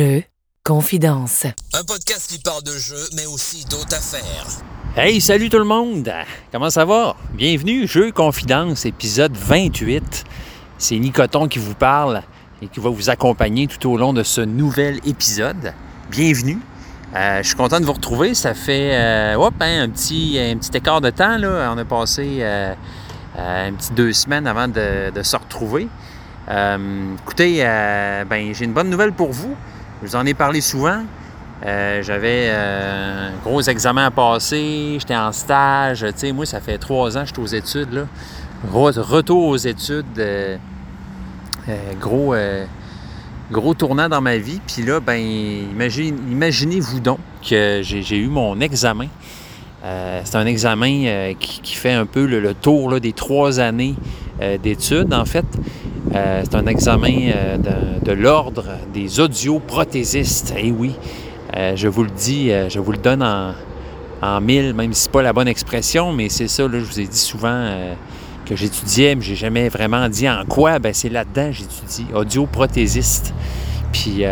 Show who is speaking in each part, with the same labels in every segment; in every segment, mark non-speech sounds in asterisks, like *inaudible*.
Speaker 1: Jeux, confidence.
Speaker 2: Un podcast qui parle de jeux, mais aussi d'autres affaires.
Speaker 3: Hey, salut tout le monde! Comment ça va? Bienvenue, Jeux Confidence, épisode 28. C'est Nicoton qui vous parle et qui va vous accompagner tout au long de ce nouvel épisode. Bienvenue! Euh, je suis content de vous retrouver. Ça fait euh, hop, hein, un, petit, un petit écart de temps. Là. On a passé euh, euh, un petit deux semaines avant de, de se retrouver. Euh, écoutez, euh, ben, j'ai une bonne nouvelle pour vous. Je vous en ai parlé souvent. Euh, j'avais euh, un gros examen à passer, j'étais en stage. Tu sais, moi, ça fait trois ans que je suis aux études. Là. Re- Retour aux études, euh, gros, gros tournant dans ma vie. Puis là, ben, imagine, imaginez-vous donc que j'ai eu mon examen. Euh, c'est un examen euh, qui, fait un peu le, tour des trois années euh, d'études, en fait. C'est un examen de, l'ordre des audioprothésistes. Eh oui, je vous le dis, je vous le donne en, en mille, même si c'est pas la bonne expression, mais c'est ça, je vous ai dit souvent que j'étudiais, mais j'ai jamais vraiment dit en quoi. Ben, c'est là-dedans que j'étudie, audioprothésiste. Puis,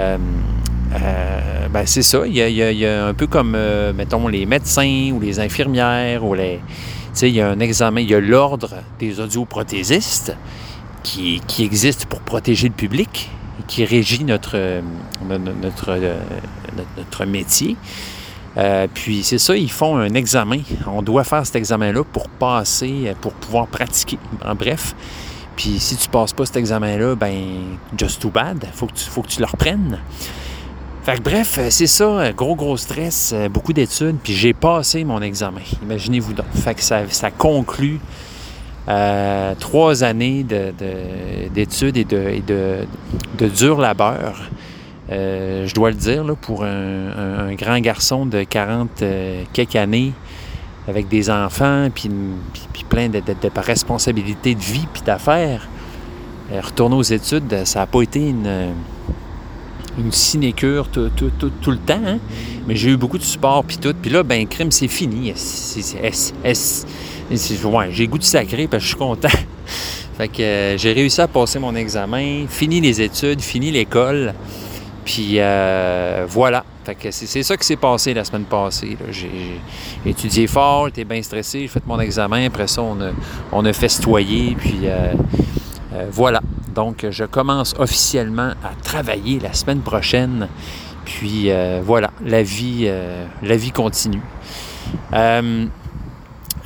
Speaker 3: euh, ben, c'est ça, il y, a, un peu comme, euh, mettons, les médecins ou les infirmières ou les... Tu sais, il y a un examen, il y a l'ordre des audioprothésistes qui, qui existe pour protéger le public et qui régit notre, euh, no- no- notre, notre, métier. Puis c'est ça, ils font un examen. On doit faire cet examen-là pour passer, pour pouvoir pratiquer. En bref. Puis si tu passes pas cet examen-là, ben, just too bad. Faut que faut que tu le reprennes. Fait que bref, euh, c'est ça, euh, gros gros stress, euh, beaucoup d'études, puis j'ai passé mon examen. Imaginez-vous donc. Ça, conclut trois années de- de- d'études et, de, et de, dur labeur. Je dois le dire, là, pour un, grand garçon de 40 euh, quelques années, avec des enfants, puis, puis- plein de, responsabilités de vie, puis d'affaires, retourner aux études, ça n'a pas été une, une sinécure tout, tout- tout- tout le temps, hein. mais j'ai eu beaucoup de support, puis tout. Puis là, ben, crime, c'est fini. Ouais, j'ai goût de sacré, parce que je suis content. *laughs* fait que euh, j'ai réussi à passer mon examen, fini les études, fini l'école. Puis euh, voilà. Fait que c'est ça qui s'est passé la semaine passée. j'ai étudié fort, j'étais bien stressé, j'ai fait mon examen. Après ça, on a, on a festoyé. Puis euh, euh, voilà. Donc, je commence officiellement à travailler la semaine prochaine. Puis euh, voilà, la vie, euh, continue.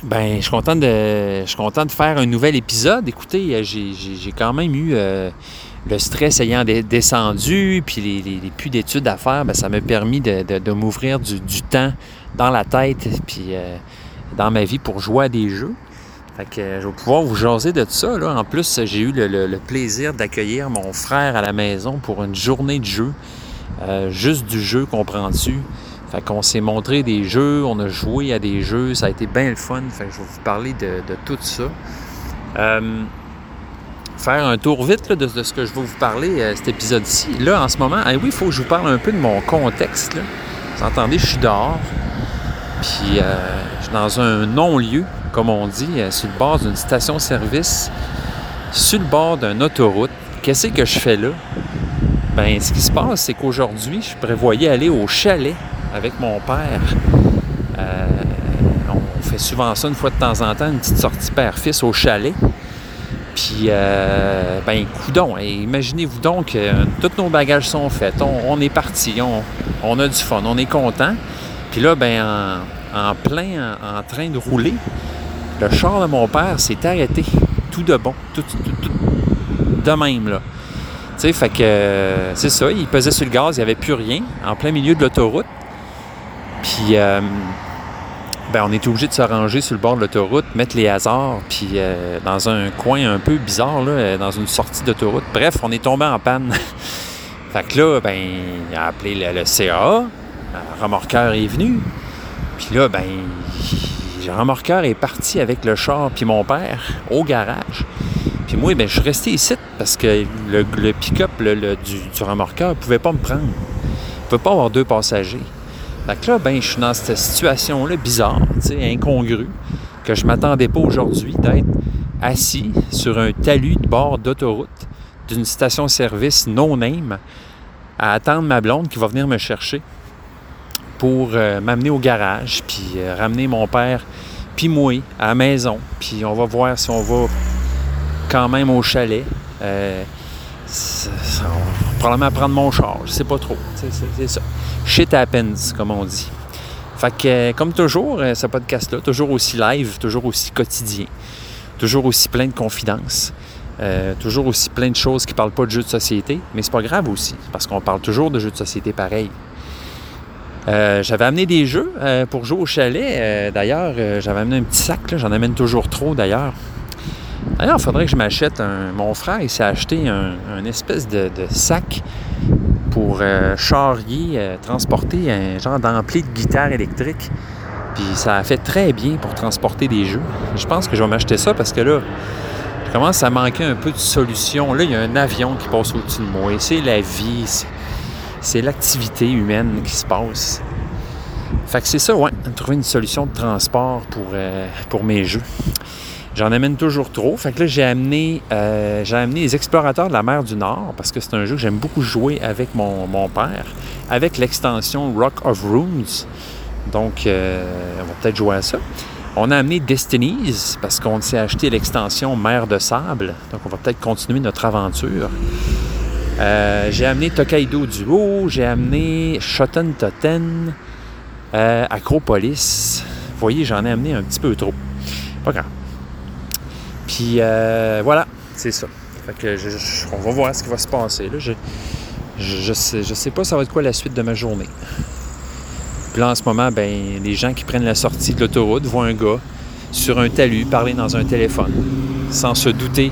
Speaker 3: Ben, je suis content de, je suis content de faire un nouvel épisode. Écoutez, j'ai quand même eu le stress ayant descendu, puis les, les, d'études à faire, ben, ça m'a permis de, m'ouvrir du, temps dans la tête, puis dans ma vie pour jouer à des jeux. Fait que euh, je vais pouvoir vous jaser de ça. Là. En plus, j'ai eu le, plaisir d'accueillir mon frère à la maison pour une journée de jeu. Euh, juste du jeu, comprends-tu? Fait qu'on s'est montré des jeux, on a joué à des jeux, ça a été bien le fun. Fait que je vais vous parler de, tout ça. Euh, faire un tour vite de, ce que je vais vous parler euh, cet épisode-ci. Là, en ce moment, ah oui, il faut que je vous parle un peu de mon contexte. Vous entendez, je suis dehors. Puis je suis dans un non-lieu, comme on dit, euh, sur le bord d'une station-service, sur le bord d'une autoroute. Qu'est-ce que je fais là? Ben, ce qui se passe, c'est qu'aujourd'hui, je prévoyais aller au chalet avec mon père. Euh, on fait souvent ça une fois de temps en temps, une petite sortie père-fils au chalet. Puis, euh, ben, coudon, et imaginez-vous donc, euh, tous nos bagages sont faits, on, on est parti, on, on a du fun, on est content. Puis là, ben, en, en plein, en, train de rouler, le char de mon père s'est arrêté, tout de bon, tout, de même, là. Tu sais, fait que c'est ça, il pesait sur le gaz, il n'y avait plus rien, en plein milieu de l'autoroute. Puis, euh, ben, on était obligé de se ranger sur le bord de l'autoroute, mettre les hasards, puis euh, dans un coin un peu bizarre, là, euh, dans une sortie d'autoroute. Bref, on est tombé en panne. *laughs* fait que là, ben, il a appelé le, le CA, remorqueur est venu. Puis là, ben, le remorqueur est parti avec le char puis mon père au garage. Puis moi, ben, je suis resté ici parce que le, pick-up le- du, remorqueur ne pouvait pas me prendre. Il ne pouvait pas avoir deux passagers. Fait que là, ben, je suis dans cette situation-là bizarre, incongrue, que je m'attendais pas aujourd'hui d'être assis sur un talus de bord d'autoroute d'une station-service non-name à attendre ma blonde qui va venir me chercher pour euh, m'amener au garage, puis euh, ramener mon père, puis moi, à la maison. Puis on va voir si on va quand même au chalet. Euh, on va probablement prendre mon char, je sais pas trop. C'est ça. Shit happens, comme on dit. Fait que, comme toujours, ce podcast-là, toujours aussi live, toujours aussi quotidien, toujours aussi plein de confidences, toujours aussi plein de choses qui parlent pas de jeux de société, mais c'est pas grave aussi, parce qu'on parle toujours de jeux de société pareil. Euh, j'avais amené des jeux euh, pour jouer au chalet. Euh, d'ailleurs, j'avais amené un petit sac, j'en amène toujours trop d'ailleurs. D'ailleurs, il faudrait que je m'achète un. Mon frère, il s'est acheté un, espèce de, sac pour charrier, transporter un genre d'ampli de guitare électrique. Puis ça a fait très bien pour transporter des jeux. Je pense que je vais m'acheter ça parce que là, je commence à manquer un peu de solution. Là, il y a un avion qui passe au-dessus de moi. C'est la vie, c'est- l'activité humaine qui se passe. Fait que c'est ça, ouais, trouver une solution de transport pour, euh, mes jeux. J'en amène toujours trop. Fait que là, j'ai amené, euh, amené les Explorateurs de la mer du Nord parce que c'est un jeu que j'aime beaucoup jouer avec mon, mon père, avec l'extension Rock of Runes. Donc, euh, on va peut-être jouer à ça. On a amené Destinies parce qu'on s'est acheté l'extension Mer de Sable. Donc, on va peut-être continuer notre aventure. Euh, j'ai amené Tokaido Duo, j'ai amené Shoten Toten, euh, Acropolis. Vous voyez, j'en ai amené un petit peu trop. Pas grave. Puis euh, voilà, c'est ça. Je- on va voir ce qui va se passer. Je, je sais, je sais pas ça va être quoi la suite de ma journée. Puis là, en ce moment, ben, les gens qui prennent la sortie de l'autoroute voient un gars sur un talus parler dans un téléphone, sans se douter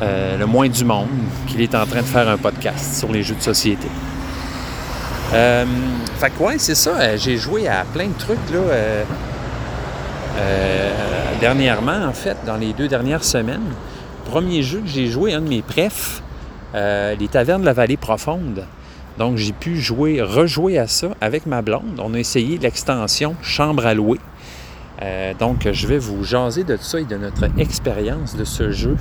Speaker 3: euh, le moins du monde qu'il est en train de faire un podcast sur les jeux de société. Euh, fait que ouais, c'est ça. euh, J'ai joué à plein de trucs là. euh, dernièrement, en fait, dans les deux dernières semaines. Premier jeu que j'ai joué, un de mes prefs, les Tavernes de la Vallée Profonde. Donc, j'ai pu jouer, rejouer à ça avec ma blonde. On a essayé l'extension Chambre à louer. Donc, je vais vous jaser de ça et de notre expérience de ce jeu.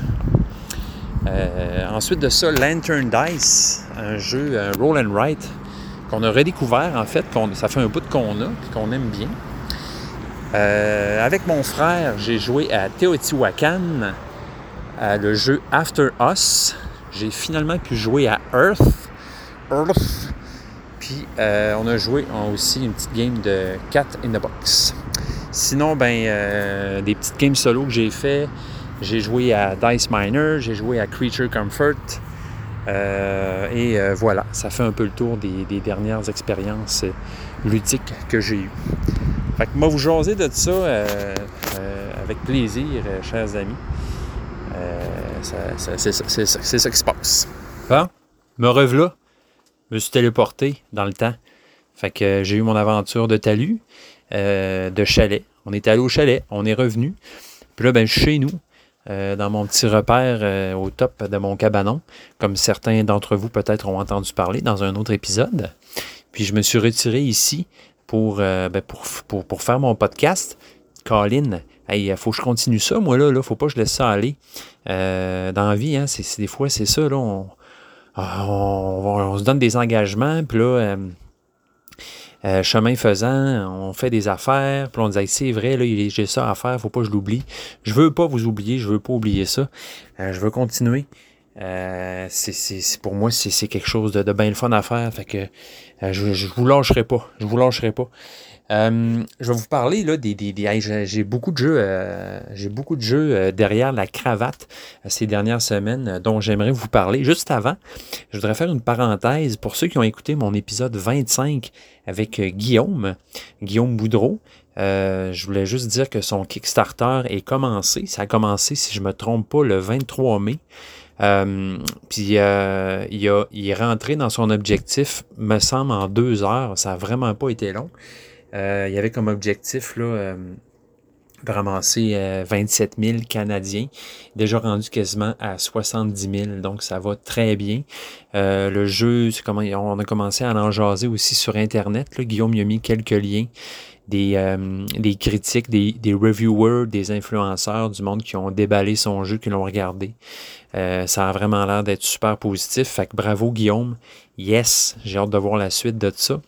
Speaker 3: Euh, ensuite de ça, Lantern Dice, un jeu, roll and write qu'on a redécouvert en fait, ça fait un bout qu'on a puis qu'on aime bien. Euh, avec mon frère, j'ai joué à Teotihuacan, le jeu After Us. J'ai finalement pu jouer à Earth. Earth. Puis euh, on a joué aussi une petite game de Cat in the Box. Sinon, ben, des petites games solo que j'ai fait. J'ai joué à Dice Miner, j'ai joué à Creature Comfort. Euh, et euh, voilà, ça fait un peu le tour des, des dernières expériences ludiques que j'ai eues. Fait que moi, vous jaser de ça euh, euh, avec plaisir, euh, chers amis. Euh, c'est ça, qui se passe. Bon, me revoilà. Je me suis téléporté dans le temps. Fait que j'ai eu mon aventure de talus, de chalet. On est allé au chalet, on est revenu. Puis là, ben, chez nous, euh, dans mon petit repère euh, au top de mon cabanon, comme certains d'entre vous peut-être ont entendu parler dans un autre épisode. Puis je me suis retiré ici pour, euh, ben, pour, pour, faire mon podcast. Colin, il faut que je continue ça, moi, là. là faut pas que je laisse ça aller. Dans la vie, hein, c'est, des fois, c'est ça, là. On, ah, on- on se donne des engagements, puis là, euh, chemin faisant, on fait des affaires, puis on dit, c'est vrai, là, j'ai ça à faire, faut pas que je l'oublie. Je veux pas vous oublier, je veux pas oublier ça. Euh, je veux continuer. Euh, c'est, c'est- c'est- pour moi, c'est, c'est quelque chose de, de bien le fun à faire. Fait que euh, je, je vous lâcherai pas. Je vous lâcherai pas. Euh, je vais vous parler là des, des, des- j'ai, beaucoup de jeux, euh, j'ai beaucoup de jeux euh, derrière la cravate euh, ces dernières semaines dont j'aimerais vous parler. Juste avant, je voudrais faire une parenthèse pour ceux qui ont écouté mon épisode 25 avec Guillaume, Guillaume Boudreau. Euh, je voulais juste dire que son Kickstarter est commencé. Ça a commencé, si je me trompe pas, le 23 mai. Euh, puis euh, il, a, il est rentré dans son objectif, me semble, en deux heures. Ça n'a vraiment pas été long. Euh, il y avait comme objectif là, euh, de ramasser euh, 27 000 Canadiens, déjà rendu quasiment à 70 000, donc ça va très bien. Euh, le jeu, comment, on a commencé à en jaser aussi sur Internet. Là. Guillaume y a mis quelques liens des, euh, critiques, des, des, reviewers, des influenceurs du monde qui ont déballé son jeu, qui l'ont regardé. Euh, ça a vraiment l'air d'être super positif. Fait que bravo Guillaume. Yes, j'ai hâte de voir la suite de ça.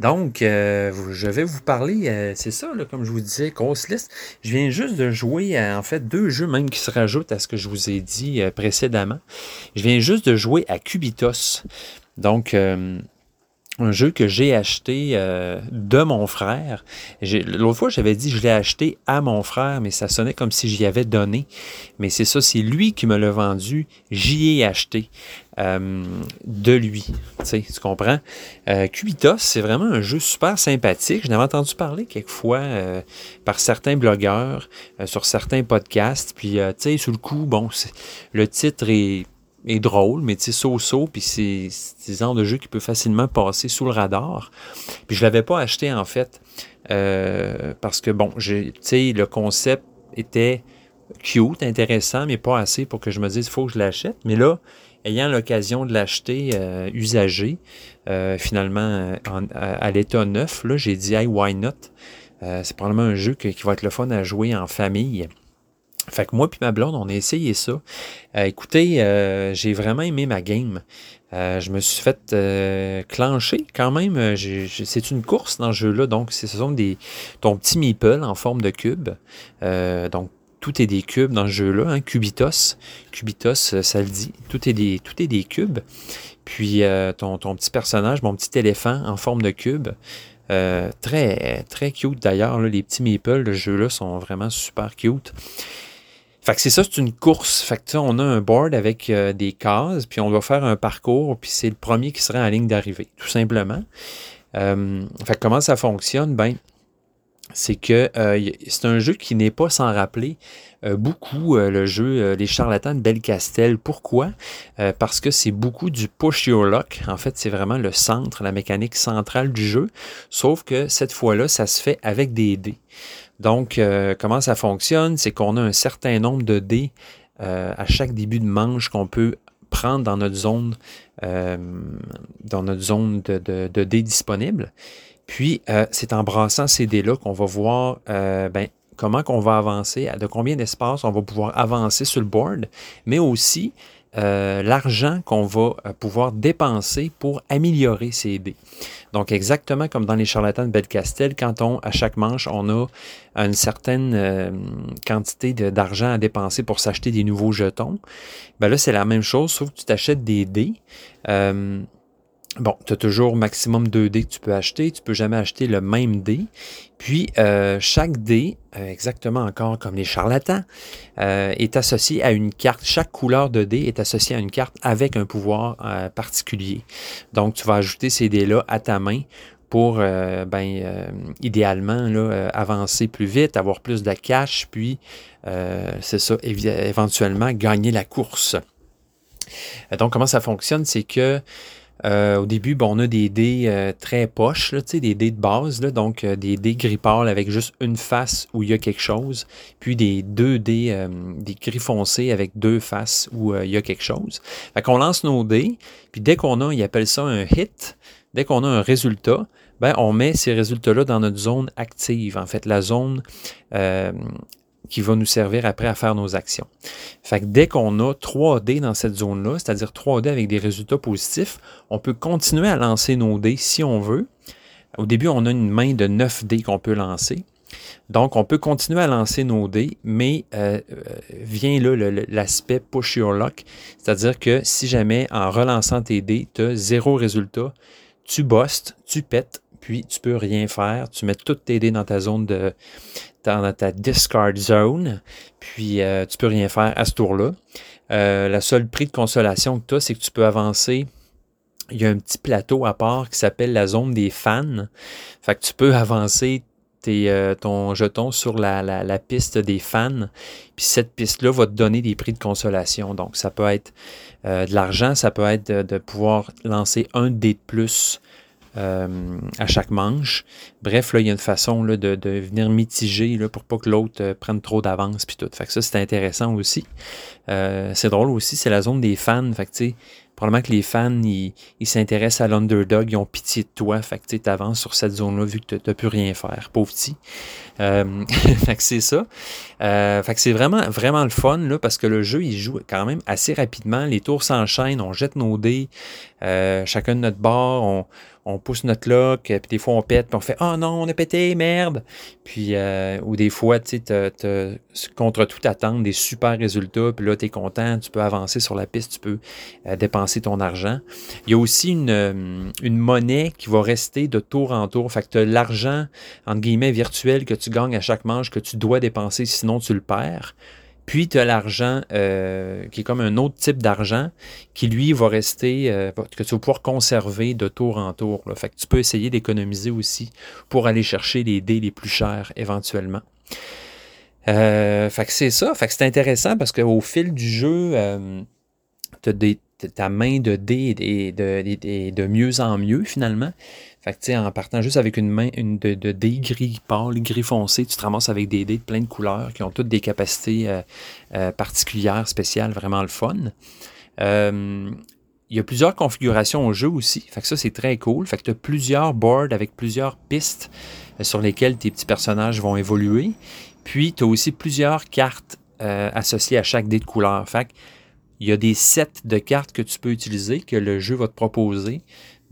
Speaker 3: Donc, euh, je vais vous parler, euh, c'est ça, comme je vous disais, grosse liste. Je viens juste de jouer, à, en fait, deux jeux même qui se rajoutent à ce que je vous ai dit précédemment. Je viens juste de jouer à Cubitos. Donc, un jeu que j'ai acheté euh, de mon frère. L'autre fois, j'avais dit je l'ai acheté à mon frère, mais ça sonnait comme si j'y avais donné. Mais c'est ça, c'est lui qui me l'a vendu. J'y ai acheté euh, de lui. Tu, comprends? Euh, Cubitos, c'est vraiment un jeu super sympathique. Je n'avais entendu parler quelquefois par certains blogueurs, sur certains podcasts. Puis, tu sais, sous le coup, bon, le titre est est drôle, mais tu sais, so-so, puis c'est des genre de jeu qui peut facilement passer sous le radar. Puis je l'avais pas acheté, en fait, euh, parce que, bon, tu sais, le concept était cute, intéressant, mais pas assez pour que je me dise, il faut que je l'achète. Mais là, ayant l'occasion de l'acheter euh, usagé, euh, finalement, à, l'état neuf, là, j'ai dit, hey, why not? c'est probablement un jeu qui va être le fun à jouer en famille. Fait que moi puis ma blonde, on a essayé ça. Euh, écoutez, euh, j'ai vraiment aimé ma game. Euh, je me suis fait clencher quand même. c'est une course dans ce jeu-là. Donc, ce sont des ton petit meeple en forme de cube. donc, tout est des cubes dans ce jeu-là. Hein, Cubitos. Cubitos, ça le dit. Tout est des, tout est des cubes. Puis, ton, petit personnage, mon petit éléphant en forme de cube. très, très cute d'ailleurs. Les petits meeples de ce jeu-là sont vraiment super cute. Fait que c'est ça, c'est une course. Fait que on a un board avec euh, des cases, puis on doit faire un parcours, puis c'est le premier qui sera en ligne d'arrivée, tout simplement. Euh, fait que comment ça fonctionne? Ben, c'est que euh, c'est un jeu qui n'est pas sans rappeler beaucoup le jeu Les Charlatans de Belcastel. Pourquoi? parce que c'est beaucoup du push your luck. En fait, c'est vraiment le centre, la mécanique centrale du jeu. Sauf que cette fois-là, ça se fait avec des dés. Donc, euh, comment ça fonctionne? C'est qu'on a un certain nombre de dés euh, à chaque début de manche qu'on peut prendre dans notre zone, euh, dans notre zone de, dés disponibles. Puis, c'est en brassant ces dés-là qu'on va voir ben, comment qu'on va avancer, de combien d'espace on va pouvoir avancer sur le board, mais aussi l'argent qu'on va pouvoir dépenser pour améliorer ces dés. Donc, exactement comme dans les charlatans de Belcastel, quand on, à chaque manche, on a une certaine euh, quantité d'argent à dépenser pour s'acheter des nouveaux jetons, ben là, c'est la même chose, sauf que tu t'achètes des dés. Bon, tu as toujours maximum deux dés que tu peux acheter. Tu peux jamais acheter le même dé. Puis, euh, chaque dé, euh, exactement encore comme les charlatans, euh, est associé à une carte. Chaque couleur de dé est associée à une carte avec un pouvoir particulier. Donc, tu vas ajouter ces dés-là à ta main pour, ben, idéalement, là, avancer plus vite, avoir plus de cash, puis, c'est ça, éventuellement, gagner la course. Donc, comment ça fonctionne? C'est que euh, au début, bon, on a des dés euh, très poches, des dés de base, donc euh, des dés gris pâle avec juste une face où il y a quelque chose, puis des deux dés, des gris foncés avec deux faces où il y a quelque chose. Fait qu'on lance nos dés, puis dès qu'on a, il appelle ça un hit, dès qu'on a un résultat, ben, on met ces résultats-là dans notre zone active. En fait, la zone qui va nous servir après à faire nos actions. Fait dès qu'on a 3 dés dans cette zone-là, c'est-à-dire 3 dés avec des résultats positifs, on peut continuer à lancer nos dés si on veut. Au début, on a une main de 9 dés qu'on peut lancer. Donc, on peut continuer à lancer nos dés, mais euh, euh, vient là l'aspect push your luck, c'est-à-dire que si jamais en relançant tes dés, tu as zéro résultat, tu bostes, tu pètes, puis tu peux rien faire. Tu mets toutes tes dés dans ta zone de, dans ta discard zone, puis euh, tu peux rien faire à ce tour-là. Euh, la seule prix de consolation que tu as, c'est que tu peux avancer. Il y a un petit plateau à part qui s'appelle la zone des fans. Fait que tu peux avancer euh, ton jeton sur la, la, piste des fans. Puis cette piste-là va te donner des prix de consolation. Donc, ça peut être de l'argent, ça peut être de, pouvoir lancer un dé de plus euh, à chaque manche. Bref, là, il y a une façon là, de, venir mitiger là, pour pas que l'autre euh, prenne trop d'avance puis tout. Fait que ça, c'est intéressant aussi. Euh, c'est drôle aussi, c'est la zone des fans. Fait que, probablement que les fans, ils s'intéressent à l'underdog, ils ont pitié de toi. Fait que tu avances sur cette zone-là vu que tu n'as plus rien faire, pauvre. Euh, *laughs* fait que c'est ça. Euh, fait que c'est vraiment, vraiment le fun là, parce que le jeu, il joue quand même assez rapidement. Les tours s'enchaînent, on jette nos dés, euh, chacun de notre bord, on, on pousse notre lock, puis des fois on pète, puis on fait Oh non, on a pété, merde! Puis, euh, ou des fois, tu sais, contre toute attente, des super résultats, puis là, tu es content, tu peux avancer sur la piste, tu peux euh, dépenser ton argent. Il y a aussi une, euh, une, monnaie qui va rester de tour en tour. Fait que tu l'argent, entre guillemets, virtuel que tu gagnes à chaque manche que tu dois dépenser, sinon tu le perds. Puis tu as l'argent euh, qui est comme un autre type d'argent qui, lui, va rester, euh, que tu vas pouvoir conserver de tour en tour. Fait que tu peux essayer d'économiser aussi pour aller chercher les dés les plus chers éventuellement. Euh, fait que c'est ça. Fait c'est intéressant parce qu'au fil du jeu, as ta main de dés est de mieux en mieux finalement. Fait que, en partant juste avec une main une de, dés gris pâle, gris foncé, tu te ramasses avec des dés de plein de couleurs qui ont toutes des capacités euh, euh, particulières, spéciales, vraiment le fun. Euh, il y a plusieurs configurations au jeu aussi. Fait ça, c'est très cool. Fait tu as plusieurs boards avec plusieurs pistes sur lesquelles tes petits personnages vont évoluer. Puis, tu as aussi plusieurs cartes associées à chaque dé de couleur. Fait il y a des sets de cartes que tu peux utiliser, que le jeu va te proposer.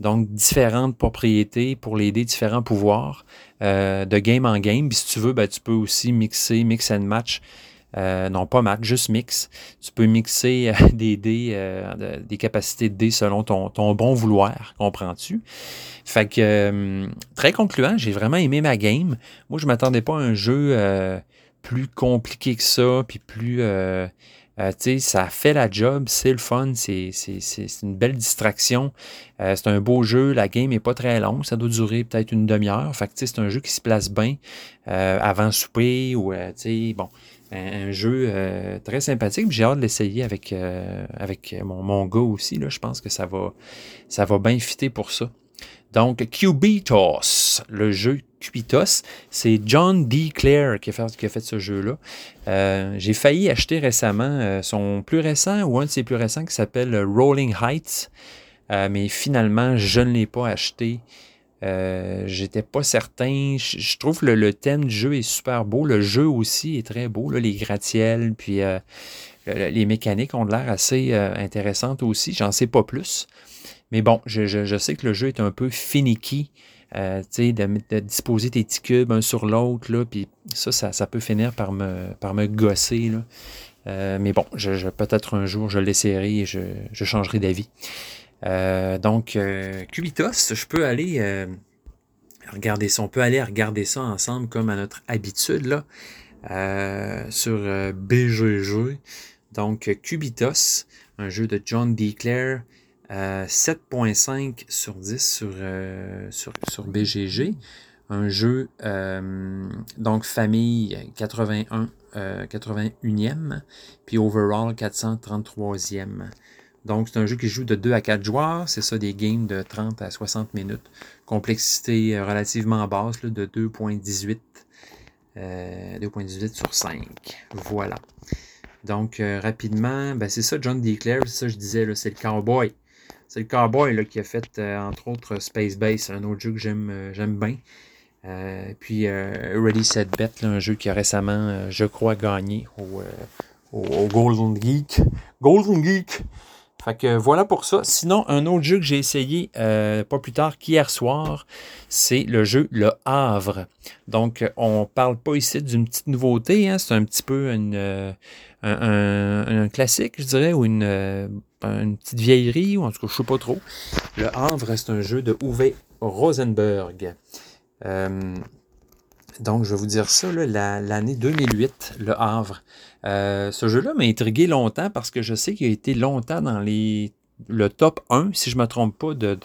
Speaker 3: Donc, différentes propriétés pour les différents pouvoirs euh, de game en game. Puis si tu veux, ben, tu peux aussi mixer, mix and match. Euh, non, pas match, juste mix. Tu peux mixer euh, *laughs* des dés, des capacités de dés selon ton, ton bon vouloir, comprends-tu? Fait que, très concluant, j'ai vraiment aimé ma game. Moi, je ne m'attendais pas à un jeu plus compliqué que ça, puis plus euh, ça fait la job, c'est le fun, c'est une belle distraction. Euh, c'est un beau jeu, la game n'est pas très longue, ça doit durer peut-être une demi-heure. Fait c'est un jeu qui se place bien euh, avant souper ou bon, un, jeu très sympathique. J'ai hâte de l'essayer avec, avec mon, mon gars aussi. Je pense que ça va, ça va bien fitter pour ça. Donc, Cubitos, le jeu C'est John D. Clare qui a fait, ce jeu-là. Euh, j'ai failli acheter récemment euh, son plus récent ou un de ses plus récents qui s'appelle Rolling Heights, euh, mais finalement, je ne l'ai pas acheté. J'étais pas certain. Je, trouve que le, thème du jeu est super beau. Le jeu aussi est très beau. les gratte-ciels, puis les mécaniques ont l'air assez intéressantes aussi. J'en sais pas plus. Mais bon, je, sais que le jeu est un peu finicky. Euh, de, disposer tes petits cubes un sur l'autre, puis ça, ça, peut finir par me, par me gosser. Là. Euh, mais bon, je, peut-être un jour, je l'essaierai et je, je changerai d'avis. Euh, donc, Cubitos, je peux aller regarder ça. On peut aller regarder ça ensemble comme à notre habitude là, sur BGG. Donc, Cubitos, un jeu de John D. Clare 7.5 euh, sur 10 euh, sur, sur, BGG. Un jeu, euh, donc famille 81, 81e, puis overall 433e. Donc, c'est un jeu qui joue de 2 à 4 joueurs. C'est ça, des games de 30 à 60 minutes. Complexité relativement basse de 2.18. 2.18 sur 5. Voilà. Donc, rapidement, ben, c'est ça, John Declare, c'est ça je disais, c'est le cowboy. C'est le Cowboy là, qui a fait, euh, entre autres, Space Base, un autre jeu que j'aime euh, j'aime bien. Euh, puis Ready Set Bet, un jeu qui a récemment, je crois, gagné au, Golden Geek. Golden Geek! Fait que voilà pour ça. Sinon, un autre jeu que j'ai essayé pas plus tard qu'hier soir, c'est le jeu Le Havre. Donc, on parle pas ici d'une petite nouveauté, hein. c'est un petit peu un, classique, je dirais, ou une, une petite vieillerie, ou en tout cas, je ne sais pas trop. Le Havre reste un jeu de Uwe Rosenberg. Euh, donc, je vais vous dire ça, l'année 2008, Le Havre. Euh, ce jeu-là m'a intrigué longtemps parce que je sais qu'il a été longtemps dans les, le top 1, si je ne me trompe pas, de,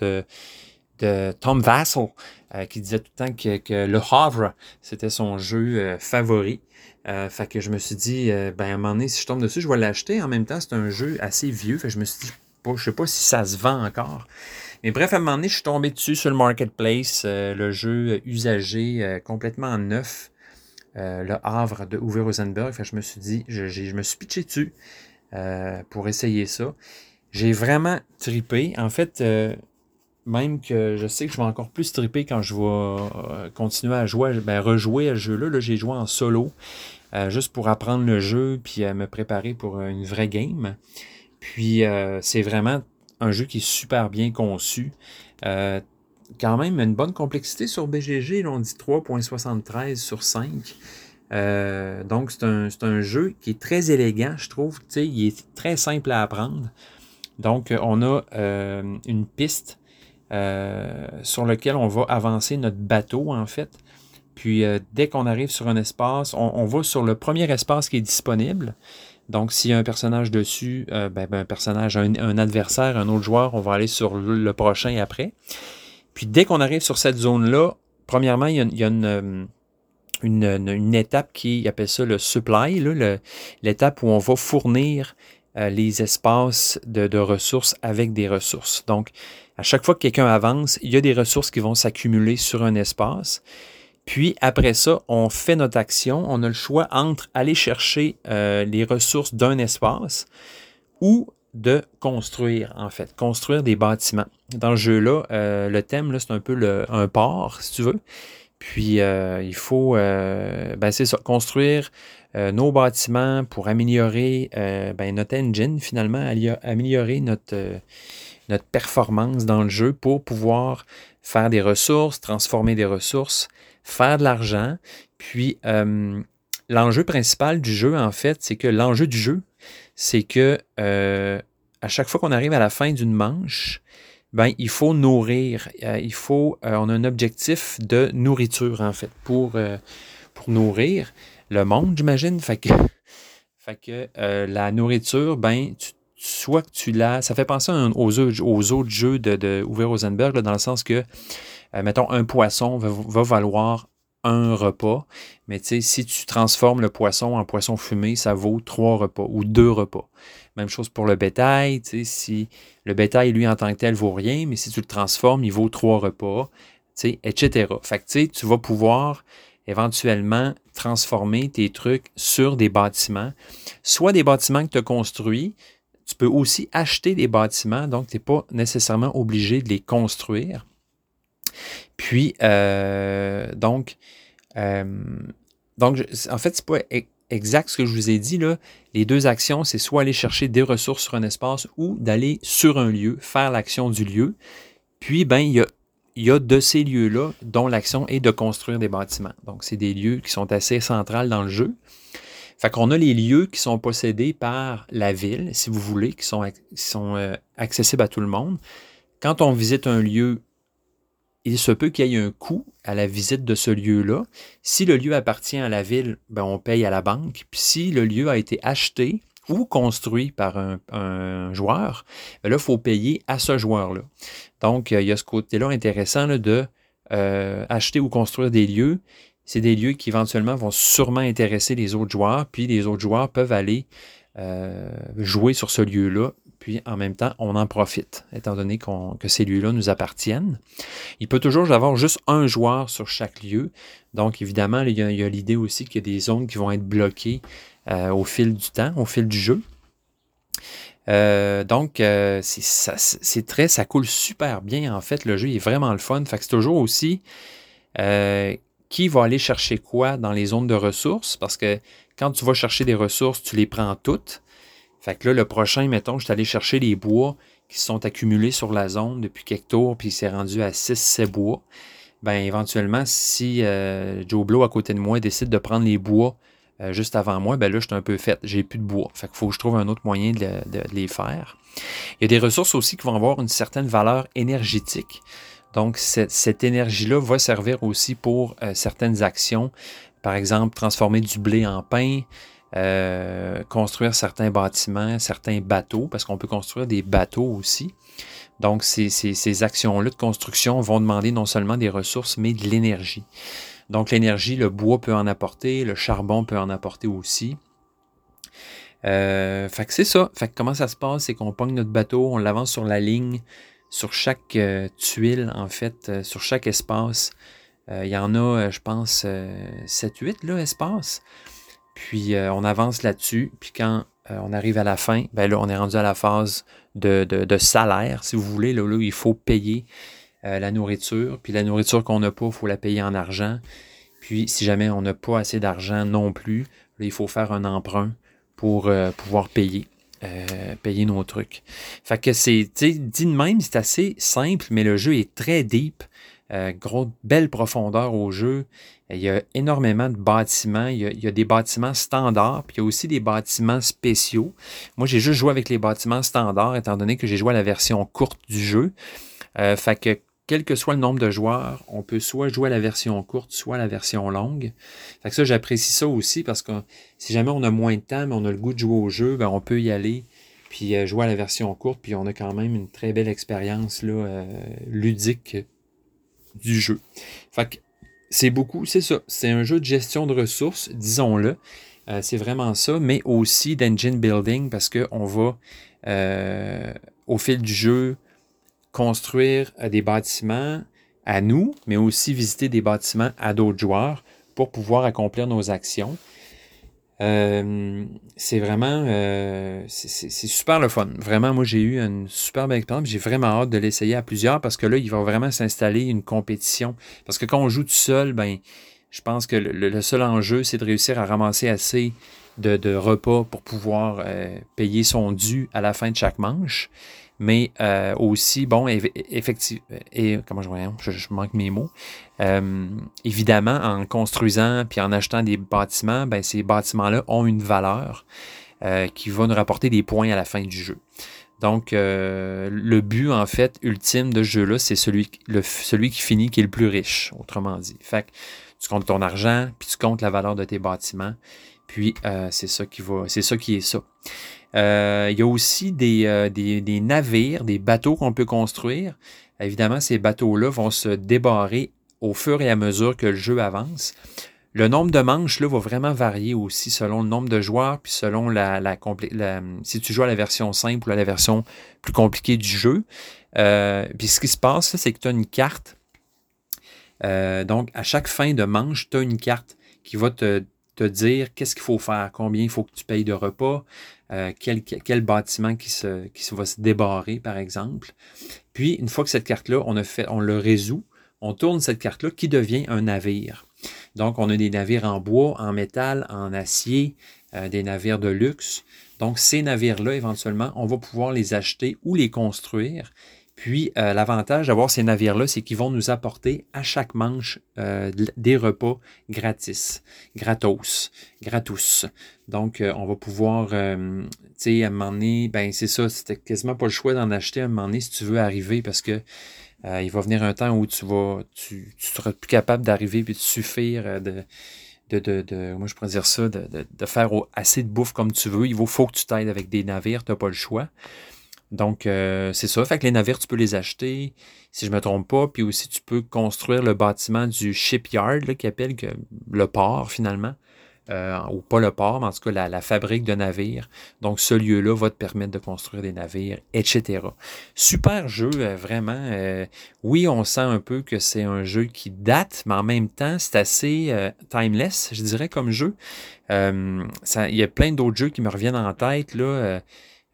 Speaker 3: de, Tom Vassell, euh, qui disait tout le temps que, Le Havre, c'était son jeu favori. Euh, fait que je me suis dit, euh, ben à un moment donné, si je tombe dessus, je vais l'acheter. En même temps, c'est un jeu assez vieux. Fait que je me suis dit, je sais pas si ça se vend encore. Mais bref, à un moment donné, je suis tombé dessus sur le marketplace, euh, le jeu usagé complètement neuf, le Havre de Uwe Rosenberg. Fait que je me suis dit, je, je me suis pitché dessus pour essayer ça. J'ai vraiment tripé. En fait, même que je sais que je vais encore plus triper quand je vais continuer à jouer, ben, rejouer à ce jeu-là. Là, j'ai joué en solo, euh, juste pour apprendre le jeu, puis me préparer pour une vraie game. Puis c'est vraiment un jeu qui est super bien conçu. quand même une bonne complexité sur BGG, là, on dit 3.73 sur 5. donc, c'est un, jeu qui est très élégant, je trouve. Il est très simple à apprendre. Donc, on a euh, une piste euh, sur laquelle on va avancer notre bateau, en fait. Puis, euh, dès qu'on arrive sur un espace, on, va sur le premier espace qui est disponible. Donc, s'il y a un personnage dessus, ben, ben, un personnage, un, adversaire, un autre joueur, on va aller sur le, prochain après. Puis, dès qu'on arrive sur cette zone-là, premièrement, il y a, une, une, étape qui appelle ça le supply, l'étape où on va fournir euh, les espaces de, ressources avec des ressources. Donc, à chaque fois que quelqu'un avance, il y a des ressources qui vont s'accumuler sur un espace. Puis après ça, on fait notre action. On a le choix entre aller chercher euh, les ressources d'un espace ou de construire, en fait, construire des bâtiments. Dans le jeu-là, euh, le thème, c'est un peu le, un port, si tu veux. Puis il faut, ben c'est ça, construire euh, nos bâtiments pour améliorer euh, ben, notre engine, finalement, améliorer notre, euh, notre performance dans le jeu pour pouvoir faire des ressources, transformer des ressources, faire de l'argent. Puis l'enjeu principal du jeu, en fait, c'est que l'enjeu du jeu, c'est que à chaque fois qu'on arrive à la fin d'une manche, ben, il faut nourrir. il faut, on a un objectif de nourriture, en fait, pour, pour nourrir le monde, j'imagine. Fait que, *laughs* euh, la nourriture, ben, soit que tu l'as. Ça fait penser aux, autres jeux de, de Rosenberg, dans le sens que, euh, mettons, un poisson va, valoir un repas, mais si tu transformes le poisson en poisson fumé, ça vaut trois repas ou deux repas. Même chose pour le bétail, si le bétail, lui, en tant que tel, vaut rien, mais si tu le transformes, il vaut trois repas, etc. Fait que, tu vas pouvoir éventuellement transformer tes trucs sur des bâtiments, soit des bâtiments que tu as construits, tu peux aussi acheter des bâtiments, donc tu n'es pas nécessairement obligé de les construire. Puis, euh, donc, euh, donc, en fait, c'est pas e-, exact ce que je vous ai dit. Là. Les deux actions, c'est soit aller chercher des ressources sur un espace ou d'aller sur un lieu, faire l'action du lieu. Puis, ben, il y a il y a de ces lieux-là dont l'action est de construire des bâtiments. Donc, c'est des lieux qui sont assez centrales dans le jeu. Fait qu'on a les lieux qui sont possédés par la ville, si vous voulez, qui sont, euh, accessibles à tout le monde. Quand on visite un lieu, il se peut qu'il y ait un coût à la visite de ce lieu-là. Si le lieu appartient à la ville, ben on paye à la banque. Puis si le lieu a été acheté ou construit par un, joueur, ben là, il faut payer à ce joueur-là. Donc, il y a ce côté-là intéressant de euh, acheter ou construire des lieux. C'est des lieux qui éventuellement vont sûrement intéresser les autres joueurs, puis les autres joueurs peuvent aller euh, jouer sur ce lieu-là, puis en même temps, on en profite, étant donné que ces lieux-là nous appartiennent. Il peut toujours y avoir juste un joueur sur chaque lieu. Donc, évidemment, il y a, l'idée aussi qu'il y a des zones qui vont être bloquées euh, au fil du temps, au fil du jeu. Euh, donc, c'est très, ça coule super bien en fait. Le jeu est vraiment le fun. Fait que c'est toujours aussi qui va aller chercher quoi dans les zones de ressources? Parce que quand tu vas chercher des ressources, tu les prends toutes. Fait que là, le prochain, mettons, je suis allé chercher les bois qui sont accumulés sur la zone depuis quelques tours, puis c'est rendu à 6-7 bois. Ben, éventuellement, si Joe Blow à côté de moi décide de prendre les bois euh, juste avant moi, ben là, je suis un peu fait. J'ai plus de bois. Fait qu'il faut que je trouve un autre moyen de, les faire. Il y a des ressources aussi qui vont avoir une certaine valeur énergétique. Donc, cette, énergie-là va servir aussi pour euh, certaines actions. Par exemple, transformer du blé en pain, euh, construire certains bâtiments, certains bateaux, parce qu'on peut construire des bateaux aussi. Donc, ces, actions-là de construction vont demander non seulement des ressources, mais de l'énergie. Donc l'énergie, le bois peut en apporter, le charbon peut en apporter aussi. Euh, fait que c'est ça. Fait que comment ça se passe, c'est qu'on pogne notre bateau, on l'avance sur la ligne, sur chaque euh, tuile, en fait, euh, sur chaque espace. Il y en a, je pense, 7-8 là, espaces. Puis on avance là-dessus. Puis quand on arrive à la fin, ben là, on est rendu à la phase de, salaire, si vous voulez, là, où il faut payer la nourriture. Puis la nourriture qu'on n'a pas, il faut la payer en argent. Puis si jamais on n'a pas assez d'argent non plus, il faut faire un emprunt pour pouvoir payer. Payer nos trucs. Fait que c'est, dit de même, c'est assez simple, mais le jeu est très deep. Euh, grosse, belle profondeur au jeu. Il y a énormément de bâtiments. Il y a, des bâtiments standards, puis il y a aussi des bâtiments spéciaux. Moi, j'ai juste joué avec les bâtiments standards, étant donné que j'ai joué à la version courte du jeu. Euh, fait que quel que soit le nombre de joueurs, on peut soit jouer à la version courte, soit à la version longue. Fait que ça, j'apprécie ça aussi parce que si jamais on a moins de temps, mais on a le goût de jouer au jeu, ben on peut y aller puis euh, jouer à la version courte, puis on a quand même une très belle expérience là, ludique du jeu. Fait que c'est beaucoup, c'est ça. C'est un jeu de gestion de ressources, disons-le. Euh, c'est vraiment ça, mais aussi d'engine building parce qu'on va, euh, au fil du jeu, construire euh, des bâtiments à nous, mais aussi visiter des bâtiments à d'autres joueurs pour pouvoir accomplir nos actions. Euh, c'est vraiment, euh, c'est super le fun. Vraiment, moi, j'ai eu une superbe expérience. J'ai vraiment hâte de l'essayer à plusieurs parce que là, il va vraiment s'installer une compétition. Parce que quand on joue tout seul, ben, je pense que le, seul enjeu, c'est de réussir à ramasser assez de, repas pour pouvoir payer son dû à la fin de chaque manche mais euh, aussi, bon, effectivement, et comment je, je, je, manque mes mots, euh, évidemment, en construisant puis en achetant des bâtiments, ben, ces bâtiments-là ont une valeur euh, qui va nous rapporter des points à la fin du jeu. Donc, le but, en fait, ultime de ce jeu-là, c'est celui, celui qui finit qui est le plus riche, autrement dit. Fait que tu comptes ton argent, puis tu comptes la valeur de tes bâtiments, puis c'est ça qui va, c'est ça qui est ça. Euh, il y a aussi euh, des, des, navires, des bateaux qu'on peut construire. Évidemment, ces bateaux-là vont se débarrer au fur et à mesure que le jeu avance. Le nombre de manches là, va vraiment varier aussi selon le nombre de joueurs, puis selon la, la, si tu joues à la version simple ou à la version plus compliquée du jeu. Euh, puis ce qui se passe, c'est que tu as une carte. donc, à chaque fin de manche, tu as une carte qui va te, te dire qu'est-ce qu'il faut faire, combien il faut que tu payes de repas, euh, quel, bâtiment qui, se, qui va se débarrer, par exemple. Puis, une fois que cette carte-là, on, on le résout, on tourne cette carte-là qui devient un navire. Donc, on a des navires en bois, en métal, en acier, euh, des navires de luxe. Donc, ces navires-là, éventuellement, on va pouvoir les acheter ou les construire puis euh, l'avantage d'avoir ces navires-là, c'est qu'ils vont nous apporter à chaque manche euh, des repas gratis, gratos, gratus. Donc, euh, on va pouvoir, tu sais, à un moment donné, ben c'est ça, c'était quasiment pas le choix d'en acheter à un moment donné si tu veux arriver parce que il va venir un temps où tu vas, tu, seras plus capable d'arriver puis de suffire de, de, de, de, moi je pourrais dire ça, de, de, faire assez de bouffe comme tu veux. Il faut que tu t'aides avec des navires, tu n'as pas le choix. Donc, euh, c'est ça. Fait que les navires, tu peux les acheter, si je ne me trompe pas. Puis aussi, tu peux construire le bâtiment du shipyard, qui appelle le port, finalement. Euh, ou pas le port, mais en tout cas la, fabrique de navires. Donc, ce lieu-là va te permettre de construire des navires, etc. Super jeu, euh, vraiment. oui, on sent un peu que c'est un jeu qui date, mais en même temps, c'est assez timeless, je dirais, comme jeu. Il y a plein d'autres jeux qui me reviennent en tête, là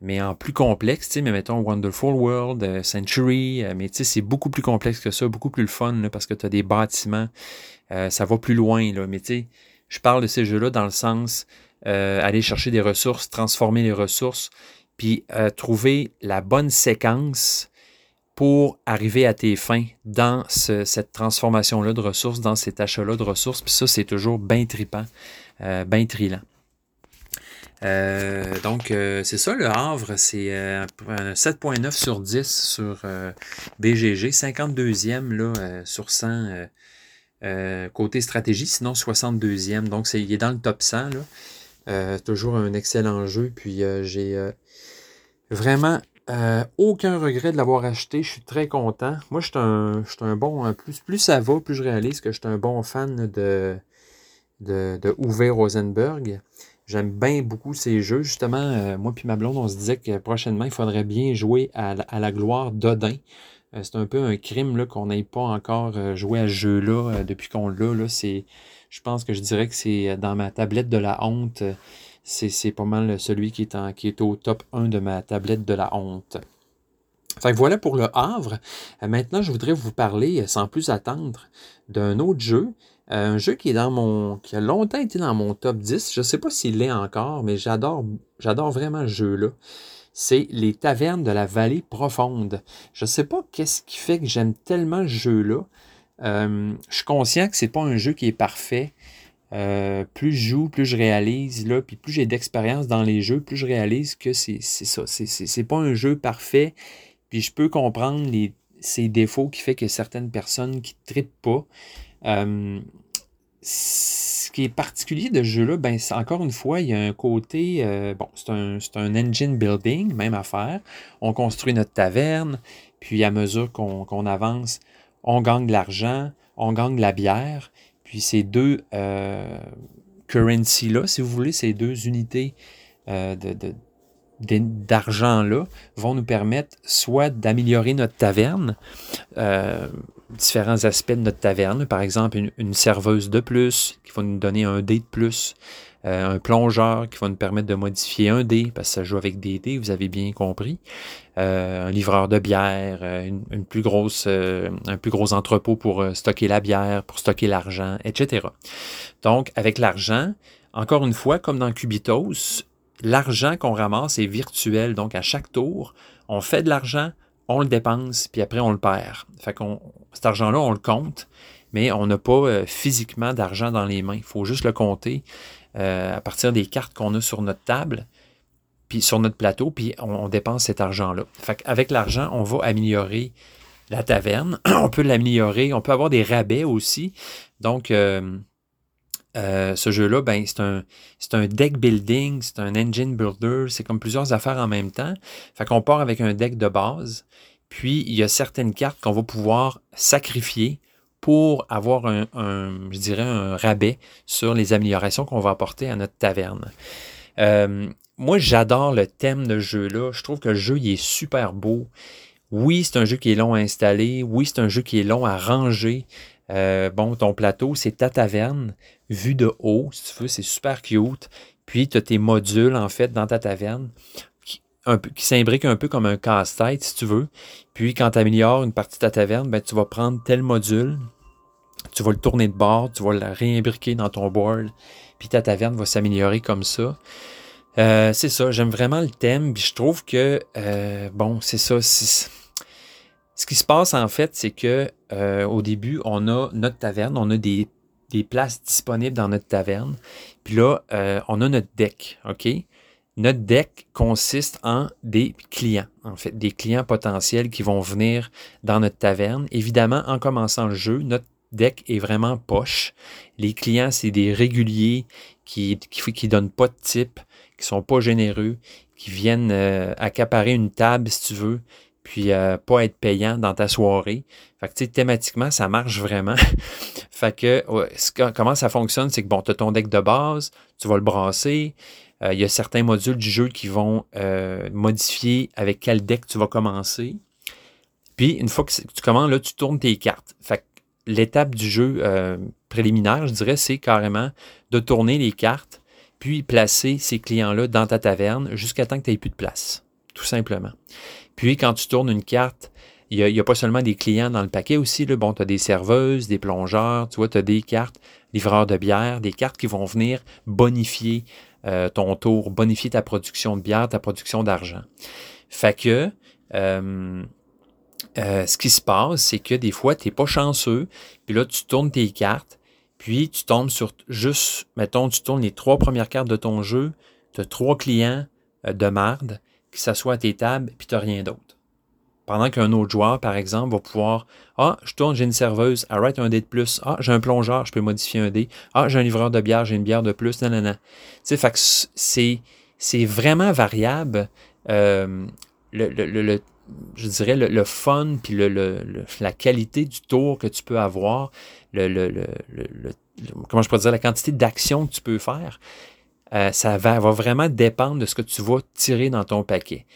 Speaker 3: mais en plus complexe, tu sais, mais mettons Wonderful World, euh, Century, euh, mais tu sais, c'est beaucoup plus complexe que ça, beaucoup plus le fun, parce que tu as des bâtiments, euh, ça va plus loin, là, mais tu sais, je parle de ces jeux-là dans le sens aller chercher des ressources, transformer les ressources, puis trouver la bonne séquence pour arriver à tes fins dans cette transformation-là de ressources, dans cet achat-là de ressources, puis ça, c'est toujours bien tripant, bien trilant. Euh, donc, euh, c'est ça, le Havre, c'est euh, un 7.9 sur 10 sur BGG, 52e là, sur 100 côté stratégie, sinon 62e. Donc, il est dans le top 100. Là. toujours un excellent jeu. Puis, j'ai vraiment aucun regret de l'avoir acheté. Je suis très content. Moi, je suis un, un, bon. Plus, plus ça va, plus je réalise que je suis un bon fan de, de, de Rosenberg. J'aime bien beaucoup ces jeux. Justement, euh, moi puis ma blonde, on se disait que prochainement, il faudrait bien jouer à, la gloire d'Odin. Euh, c'est un peu un crime qu'on n'ait pas encore euh, joué à ce jeu-là depuis qu'on l'a. Je pense que je dirais que c'est dans ma tablette de la honte. c'est pas mal celui qui est, en, qui est au top 1 de ma tablette de la honte. Fait voilà pour le Havre. Maintenant, je voudrais vous parler, sans plus attendre, d'un autre jeu. Euh, un jeu qui est dans mon. qui a longtemps été dans mon top 10. Je ne sais pas s'il l'est encore, mais j'adore, j'adore vraiment ce jeu-là. C'est les tavernes de la vallée profonde. Je ne sais pas qu'est-ce qui fait que j'aime tellement ce jeu-là. je suis conscient que c'est pas un jeu qui est parfait. plus je joue, plus je réalise, là, puis plus j'ai d'expérience dans les jeux, plus je réalise que c'est ça. C'est pas un jeu parfait puis je peux comprendre les, ces défauts qui fait que certaines personnes qui ne pas. Euh, ce qui est particulier de ce jeu-là, ben, encore une fois, il y a un côté, euh, bon, c'est un, un, engine building, même affaire. On construit notre taverne, puis à mesure qu'on avance, on gagne de l'argent, on gagne de la bière. Puis ces deux euh, currency-là, si vous voulez, ces deux unités de, d'argent-là vont nous permettre soit d'améliorer notre taverne, euh, différents aspects de notre taverne, par exemple une, serveuse de plus qui va nous donner un dé de plus, euh, un plongeur qui va nous permettre de modifier un dé, parce que ça joue avec des dés, vous avez bien compris, euh, un livreur de bière, une, plus grosse, un plus gros entrepôt pour stocker la bière, pour stocker l'argent, etc. Donc, avec l'argent, encore une fois, comme dans Cubitos, l'argent qu'on ramasse est virtuel. Donc, à chaque tour, on fait de l'argent, on le dépense, puis après, on le perd. Cet argent-là, on le compte, mais on n'a pas euh, physiquement d'argent dans les mains. Il faut juste le compter euh, à partir des cartes qu'on a sur notre table, puis sur notre plateau, puis on, dépense cet argent-là. Fait qu'avec l'argent, on va améliorer la taverne. *clears throat* on peut l'améliorer. On peut avoir des rabais aussi. Donc, euh, euh, ce jeu-là, ben, c'est un, deck building, c'est un engine builder, c'est comme plusieurs affaires en même temps. Fait qu'on part avec un deck de base, puis il y a certaines cartes qu'on va pouvoir sacrifier pour avoir un, je dirais, un rabais sur les améliorations qu'on va apporter à notre taverne. Euh, moi, j'adore le thème de jeu-là. Je trouve que le jeu il est super beau. Oui, c'est un jeu qui est long à installer. Oui, c'est un jeu qui est long à ranger. Euh, bon, ton plateau, c'est ta taverne, vue de haut, si tu veux, c'est super cute. Puis, tu as tes modules, en fait, dans ta taverne, qui, s'imbriquent un peu comme un casse-tête, si tu veux. Puis, quand tu améliores une partie de ta taverne, ben, tu vas prendre tel module, tu vas le tourner de bord, tu vas le réimbriquer dans ton board, puis ta taverne va s'améliorer comme ça. Euh, c'est ça, j'aime vraiment le thème, puis je trouve que, euh, bon, c'est ça, ce qui se passe en fait, c'est que euh, au début, on a notre taverne, on a des, places disponibles dans notre taverne. Puis là, euh, on a notre deck, OK? Notre deck consiste en des clients, en fait, des clients potentiels qui vont venir dans notre taverne. Évidemment, en commençant le jeu, notre deck est vraiment poche. Les clients, c'est des réguliers qui ne qui, donnent pas de type, qui sont pas généreux, qui viennent euh, accaparer une table, si tu veux, puis euh, pas être payant dans ta soirée. Fait que, thématiquement, ça marche vraiment. *laughs* fait que, comment ça fonctionne, c'est que, bon, tu as ton deck de base, tu vas le brasser. Euh, il y a certains modules du jeu qui vont euh, modifier avec quel deck tu vas commencer. Puis, une fois que tu commences, là, tu tournes tes cartes. Fait que l'étape du jeu préliminaire, je dirais, c'est carrément de tourner les cartes, puis placer ces clients-là dans ta taverne jusqu'à temps que tu n'aies plus de place. Tout simplement. Puis quand tu tournes une carte, il n'y a, pas seulement des clients dans le paquet aussi. Bon, tu as des serveuses, des plongeurs, tu vois, tu as des cartes, livreurs de bière, des cartes qui vont venir bonifier euh, ton tour, bonifier ta production de bière, ta production d'argent. Fait que euh, euh, ce qui se passe, c'est que des fois, tu n'es pas chanceux, puis là, tu tournes tes cartes, puis tu tombes sur juste, mettons, tu tournes les trois premières cartes de ton jeu, tu as trois clients de marde, qui s'assoit à tes tables, puis tu n'as rien d'autre. Pendant qu'un autre joueur, par exemple, va pouvoir Ah, je tourne, j'ai une serveuse, arrête un dé de plus. Ah, j'ai un plongeur, je peux modifier un dé. Ah, j'ai un livreur de bière, j'ai une bière de plus. Non, non, non. Tu sais, c'est, vraiment variable. Euh, le, le, je dirais le, fun puis le, la qualité du tour que tu peux avoir, le, comment je pourrais dire, la quantité d'actions que tu peux faire. Euh, ça va, vraiment dépendre de ce que tu vas tirer dans ton paquet.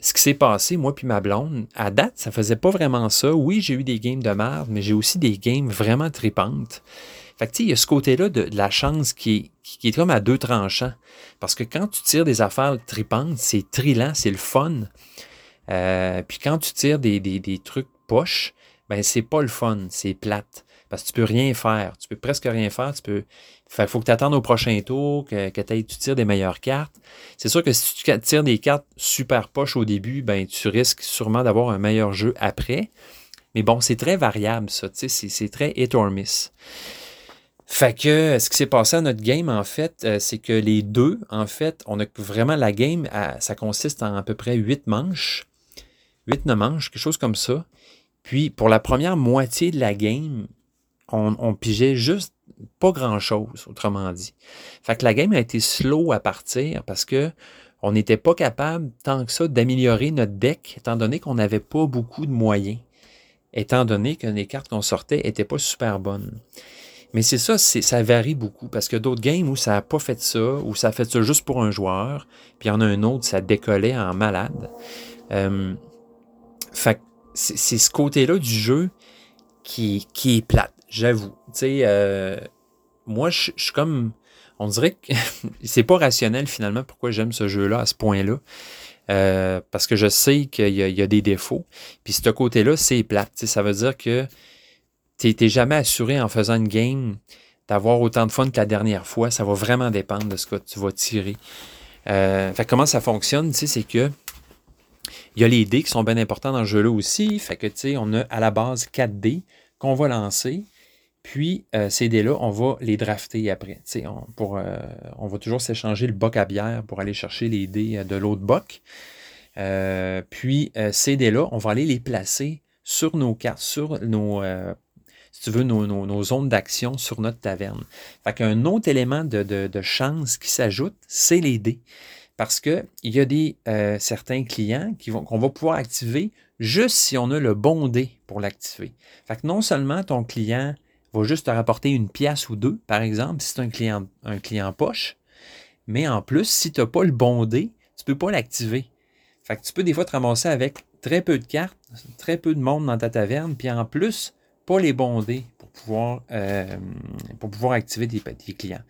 Speaker 3: Ce qui s'est passé, moi puis ma blonde, à date, ça faisait pas vraiment ça. Oui, j'ai eu des games de merde, mais j'ai aussi des games vraiment tripantes. Fait que, tu sais, il y a ce côté-là de, la chance qui est, qui comme à deux tranchants. Parce que quand tu tires des affaires tripantes, c'est trillant, c'est le fun. Euh, puis quand tu tires des trucs poches, ben c'est pas le fun, c'est plate. Parce que tu peux rien faire. Tu peux presque rien faire. Tu peux. Faut que tu attendes au prochain tour, que, que tu tires des meilleures cartes. C'est sûr que si tu tires des cartes super poches au début, ben tu risques sûrement d'avoir un meilleur jeu après. Mais bon, c'est très variable, ça. C'est très hit or miss. Fait que ce qui s'est passé à notre game, en fait, euh, c'est que les deux, en fait, on a vraiment la game, ça consiste en à peu près huit manches. 8-9 manches, quelque chose comme ça. Puis pour la première moitié de la game, on, pigeait juste pas grand-chose, autrement dit. Fait que la game a été slow à partir parce que on n'était pas capable, tant que ça, d'améliorer notre deck, étant donné qu'on n'avait pas beaucoup de moyens, étant donné que les cartes qu'on sortait n'étaient pas super bonnes. Mais c'est ça, ça varie beaucoup, parce que d'autres games où ça n'a pas fait ça, où ça a fait ça juste pour un joueur, puis il y en a un autre, ça décollait en malade. Euh, fait c'est ce côté-là du jeu qui, qui est plate, j'avoue. Tu sais, euh, moi, je suis comme. On dirait que *laughs* c'est pas rationnel finalement pourquoi j'aime ce jeu-là à ce point-là. Euh, parce que je sais qu'il y, y, a des défauts. Puis ce côté-là, c'est plate. ça veut dire que tu n'es jamais assuré en faisant une game d'avoir autant de fun que la dernière fois. Ça va vraiment dépendre de ce que tu vas tirer. Euh, comment ça fonctionne, c'est que il y a les dés qui sont bien importants dans le jeu-là aussi. Fait que, on a à la base 4 dés qu'on va lancer. Puis, euh, ces dés-là, on va les drafter après. On, pour, euh, on va toujours s'échanger le boc à bière pour aller chercher les dés euh, de l'autre boc. puis, ces dés-là, on va aller les placer sur nos cartes, sur nos, si tu veux, nos, zones d'action sur notre taverne. Fait qu'un autre élément de, de chance qui s'ajoute, c'est les dés parce qu'il y a des certains clients qu'on va pouvoir activer juste si on a le bon dé pour l'activer. Fait que non seulement ton client va juste te rapporter une pièce ou deux, par exemple, si c'est un client, un client poche, mais en plus, si tu n'as pas le bon dé, tu ne peux pas l'activer. Fait tu peux des fois te ramasser avec très peu de cartes, très peu de monde dans ta taverne, puis en plus, pas les bons dés pour pouvoir, euh, pour pouvoir activer tes, clients.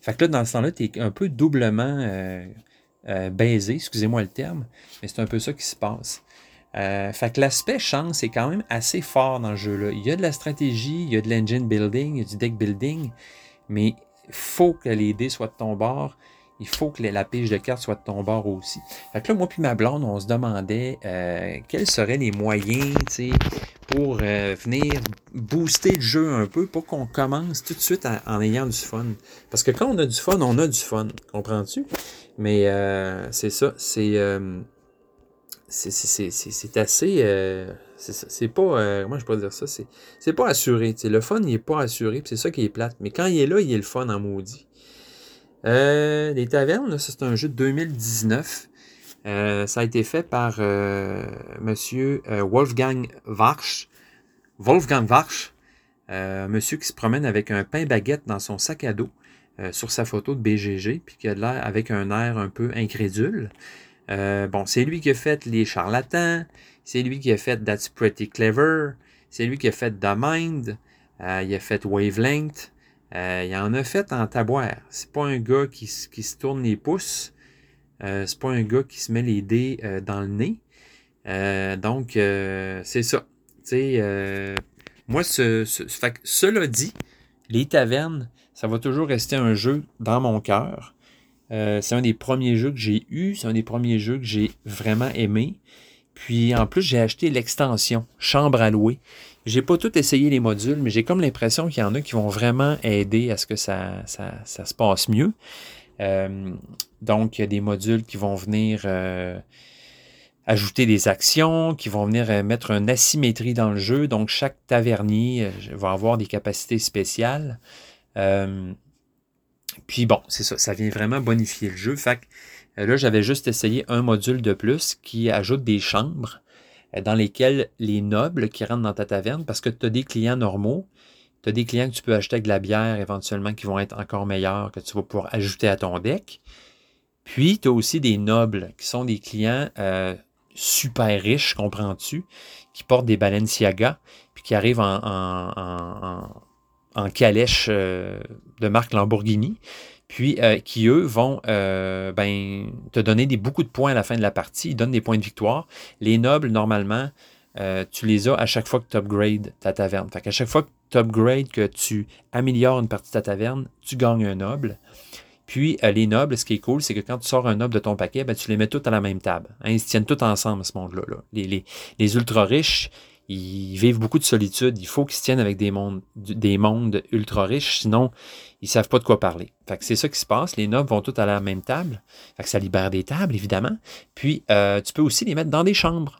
Speaker 3: Fait que là, dans ce temps-là, tu es un peu doublement euh, euh, baiser, excusez-moi le terme, mais c'est un peu ça qui se passe. Euh, fait que l'aspect chance est quand même assez fort dans le jeu-là. Il y a de la stratégie, il y a de l'engine building, il y a du deck building, mais faut que les dés soient de ton bord. Il faut que la pige de cartes soit de ton bord aussi. Fait que là, moi puis ma blonde, on se demandait euh, quels seraient les moyens pour venir booster le jeu un peu pour qu'on commence tout de suite en ayant du fun. Parce que quand on a du fun, on a du fun. Comprends-tu? Mais euh, c'est ça, c'est euh, c'est assez. Euh, c'est pas. comment je peux dire ça? C'est pas assuré. le fun, il est pas assuré, c'est ça qui est plate. Mais quand il est là, il est le fun en maudit. les tavernes, c'est un jeu de 2019. ça a été fait par monsieur Wolfgang Warsch. Wolfgang Warsch, monsieur qui se promène avec un pain baguette dans son sac à dos. Euh, sur sa photo de BGG, puis qui a l'air avec un air un peu incrédule. Euh, bon, c'est lui qui a fait Les Charlatans, c'est lui qui a fait That's Pretty Clever, c'est lui qui a fait The Mind, euh, il a fait Wavelength, il en a fait en taboire. C'est pas un gars qui, se tourne les pouces, c'est pas un gars qui se met les dés dans le nez. donc, c'est ça. moi, ce, cela dit, les tavernes, ça va toujours rester un jeu dans mon cœur. Euh, c'est un des premiers jeux que j'ai eu, c'est un des premiers jeux que j'ai vraiment aimé. Puis en plus, j'ai acheté l'extension Chambre à louer. J'ai pas tout essayé les modules, mais j'ai comme l'impression qu'il y en a qui vont vraiment aider à ce que ça, se passe mieux. Euh, donc, il y a des modules qui vont venir euh, ajouter des actions, qui vont venir mettre une asymétrie dans le jeu. Donc, chaque tavernier va avoir des capacités spéciales. Euh, puis bon, c'est ça, ça vient vraiment bonifier le jeu. Fait euh, là, j'avais juste essayé un module de plus qui ajoute des chambres euh, dans lesquelles les nobles qui rentrent dans ta taverne, parce que tu as des clients normaux, tu as des clients que tu peux acheter avec de la bière éventuellement qui vont être encore meilleurs, que tu vas pouvoir ajouter à ton deck. Puis, tu as aussi des nobles qui sont des clients super riches, comprends-tu, qui portent des Balenciaga, puis qui arrivent en en calèche de marque Lamborghini, puis qui, eux, vont ben, te donner des, beaucoup de points à la fin de la partie. Ils donnent des points de victoire. Les nobles, normalement, tu les as à chaque fois que tu upgrades ta taverne. Fait qu'à chaque fois que tu upgrades, que tu améliores une partie de ta taverne, tu gagnes un noble. Puis, euh, les nobles, ce qui est cool, c'est que quand tu sors un noble de ton paquet, ben, tu les mets tous à la même table. Hein. ils se tiennent tous ensemble, ce monde-là. Les, les, ultra riches, ils vivent beaucoup de solitude. Il faut qu'ils se tiennent avec des mondes, des mondes ultra riches, sinon, ils savent pas de quoi parler. Fait c'est ça qui se passe. Les nobles vont tous à la même table. Fait ça libère des tables, évidemment. Puis, euh, tu peux aussi les mettre dans des chambres.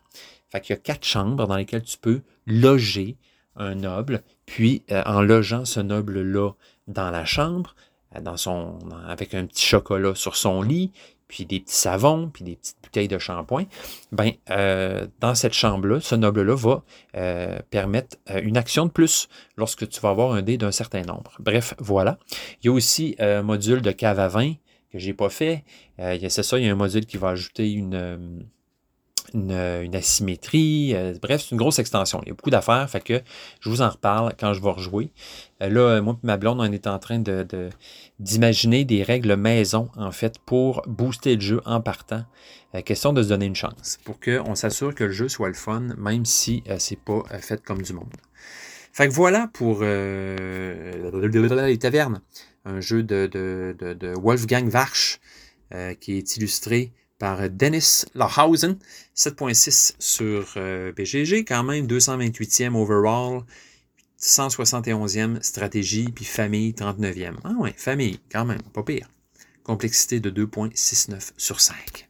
Speaker 3: Fait qu'il y a quatre chambres dans lesquelles tu peux loger un noble. Puis, euh, en logeant ce noble-là dans la chambre, euh, dans son, avec un petit chocolat sur son lit, puis des petits savons, puis des petites bouteilles de shampoing, ben, euh, dans cette chambre-là, ce noble-là va euh, permettre une action de plus lorsque tu vas avoir un dé d'un certain nombre. Bref, voilà. Il y a aussi un module de cave à vin que j'ai pas fait. c'est ça, il y a un module qui va ajouter une une, asymétrie. Euh, bref, c'est une grosse extension. Il y a beaucoup d'affaires, fait que je vous en reparle quand je vais rejouer. Euh, là, moi et ma blonde, on est en train de, d'imaginer des règles maison, en fait, pour booster le jeu en partant. Euh, question de se donner une chance, pour qu'on s'assure que le jeu soit le fun, même si c'est pas fait comme du monde. Fait que voilà pour les tavernes. Un jeu de, de Wolfgang Warsch qui est illustré par Dennis Lahausen, 7.6 sur euh, BGG, quand même 228e overall, 171e stratégie, puis famille 39e. Ah ouais, famille, quand même, pas pire. Complexité de 2.69 sur 5.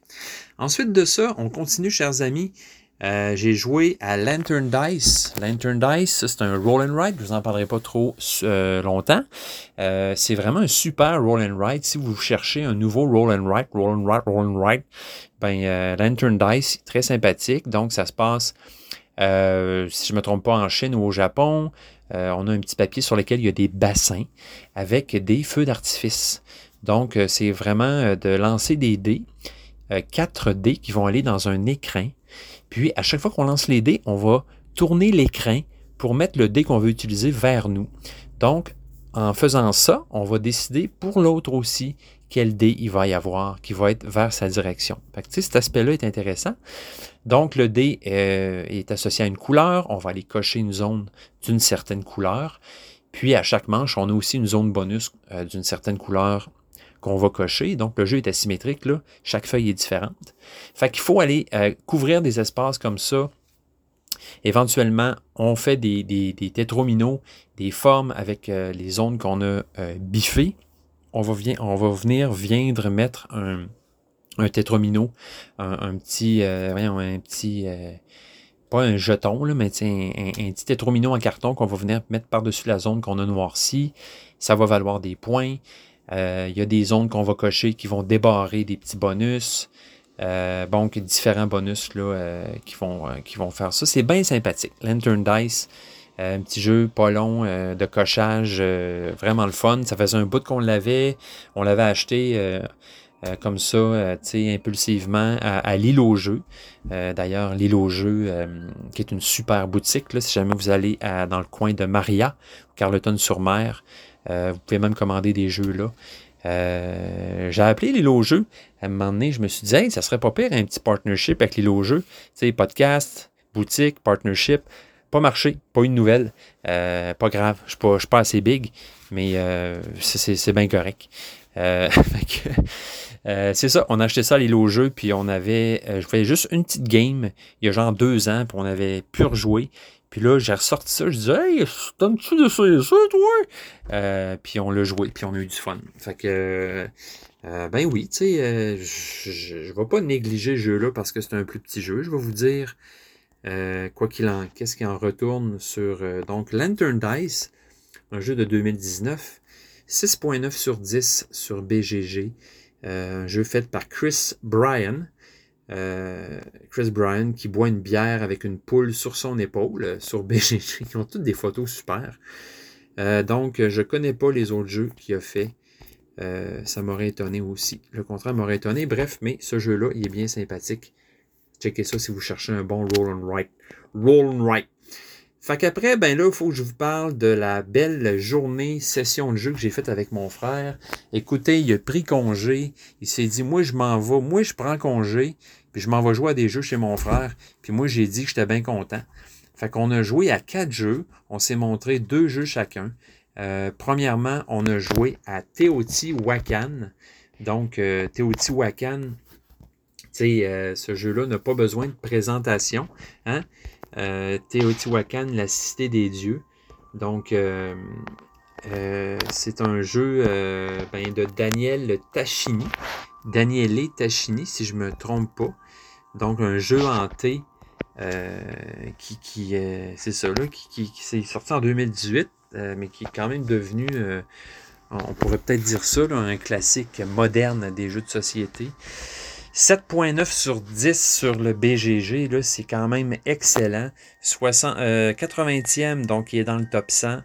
Speaker 3: Ensuite de ça, on continue, chers amis, euh, j'ai joué à Lantern Dice. Lantern Dice, c'est un roll and write. Je vous en parlerai pas trop euh, longtemps. Euh, c'est vraiment un super roll and write. Si vous cherchez un nouveau roll and write, roll and roll and write, ben Lantern Dice, très sympathique. Donc ça se passe, si je me trompe pas, en Chine ou au Japon. on a un petit papier sur lequel il y a des bassins avec des feux d'artifice. Donc c'est vraiment de lancer des dés, quatre dés qui vont aller dans un écrin puis, à chaque fois qu'on lance les dés, on va tourner l'écran pour mettre le dé qu'on veut utiliser vers nous. Donc, en faisant ça, on va décider pour l'autre aussi quel dé il va y avoir qui va être vers sa direction. Cet aspect-là est intéressant. Donc, le dé euh, est associé à une couleur. On va aller cocher une zone d'une certaine couleur. Puis, à chaque manche, on a aussi une zone bonus euh, d'une certaine couleur qu'on va cocher. Donc, le jeu est asymétrique, là. Chaque feuille est différente. Fait qu'il faut aller euh, couvrir des espaces comme ça. Éventuellement, on fait des, des, des formes avec euh, les zones qu'on a euh, biffées. On va, venir viendre mettre un, un tétromino, un, petit, un petit pas un jeton, là, mais un, un, petit tétromino en carton qu'on va venir mettre par-dessus la zone qu'on a noircie. Ça va valoir des points. Euh, il y a des zones qu'on va cocher qui vont débarrer des petits bonus. Euh, donc, différents bonus là, euh, qui, vont, qui vont faire ça. C'est bien sympathique. Lantern Dice, un petit jeu pas long de cochage, vraiment le fun. Ça faisait un bout qu'on l'avait. On l'avait acheté comme ça, impulsivement à, l'île au jeu. D'ailleurs, l'île au jeu, qui est une super boutique, là, si jamais vous allez dans le coin de Maria, Carleton-sur-Mer. Euh, vous pouvez même commander des jeux là. Euh, j'ai appelé les lots jeux. À un moment donné, je me suis dit, hey, ça serait pas pire un petit partnership avec les lots jeux. Tu sais, podcast, boutique, partnership. Pas marché, pas une nouvelle. Euh, pas grave, je ne suis pas assez big, mais c'est bien correct. *laughs* c'est ça, on a acheté ça les lots jeux, puis on avait, je faisais juste une petite game il y a genre deux ans, puis on avait pu rejouer. Puis là, j'ai ressorti ça, je disais, hey, donnes-tu de ça, toi? Euh, puis on l'a joué, puis on a eu du fun. Fait que, euh, ben oui, tu sais, euh, je ne vais pas négliger ce jeu-là parce que c'est un plus petit jeu. Je vais vous dire, quoi qu'il en, qu'est-ce qui en retourne sur, donc, Lantern Dice, un jeu de 2019, 6.9 sur 10 sur BGG, un jeu fait par Chris Bryan. Euh, Chris Bryan qui boit une bière avec une poule sur son épaule, euh, sur *laughs* BGG, qui ont toutes des photos super. Euh, donc, je connais pas les autres jeux qu'il a fait. ça m'aurait étonné aussi. Le contraire m'aurait étonné. Bref, mais ce jeu-là, il est bien sympathique. Checkez ça si vous cherchez un bon roll and write. Roll and write. Fait qu'après, ben là, il faut que je vous parle de la belle journée, session de jeu que j'ai faite avec mon frère. Écoutez, il a pris congé. Il s'est dit, moi, je m'en vais. Moi, je prends congé. Puis je m'en vais jouer à des jeux chez mon frère. Puis moi, j'ai dit que j'étais bien content. Fait qu'on a joué à quatre jeux. On s'est montré deux jeux chacun. Euh, premièrement, on a joué à Teotihuacan. Donc, euh, Teotihuacan, sais, euh, ce jeu-là n'a pas besoin de présentation. Hein? Euh, Teotihuacan, la cité des dieux. Donc, euh, euh, c'est un jeu ben, de Daniel Tachini. Daniele Tachini, si je me trompe pas. Donc, un jeu hanté qui, qui c'est ça, là, qui, qui, qui s'est sorti en 2018, mais qui est quand même devenu on pourrait peut-être dire ça, là, un classique moderne des jeux de société. 7.9 sur 10 sur le BGG, là, c'est quand même excellent. 60, 80e, donc il est dans le top 100.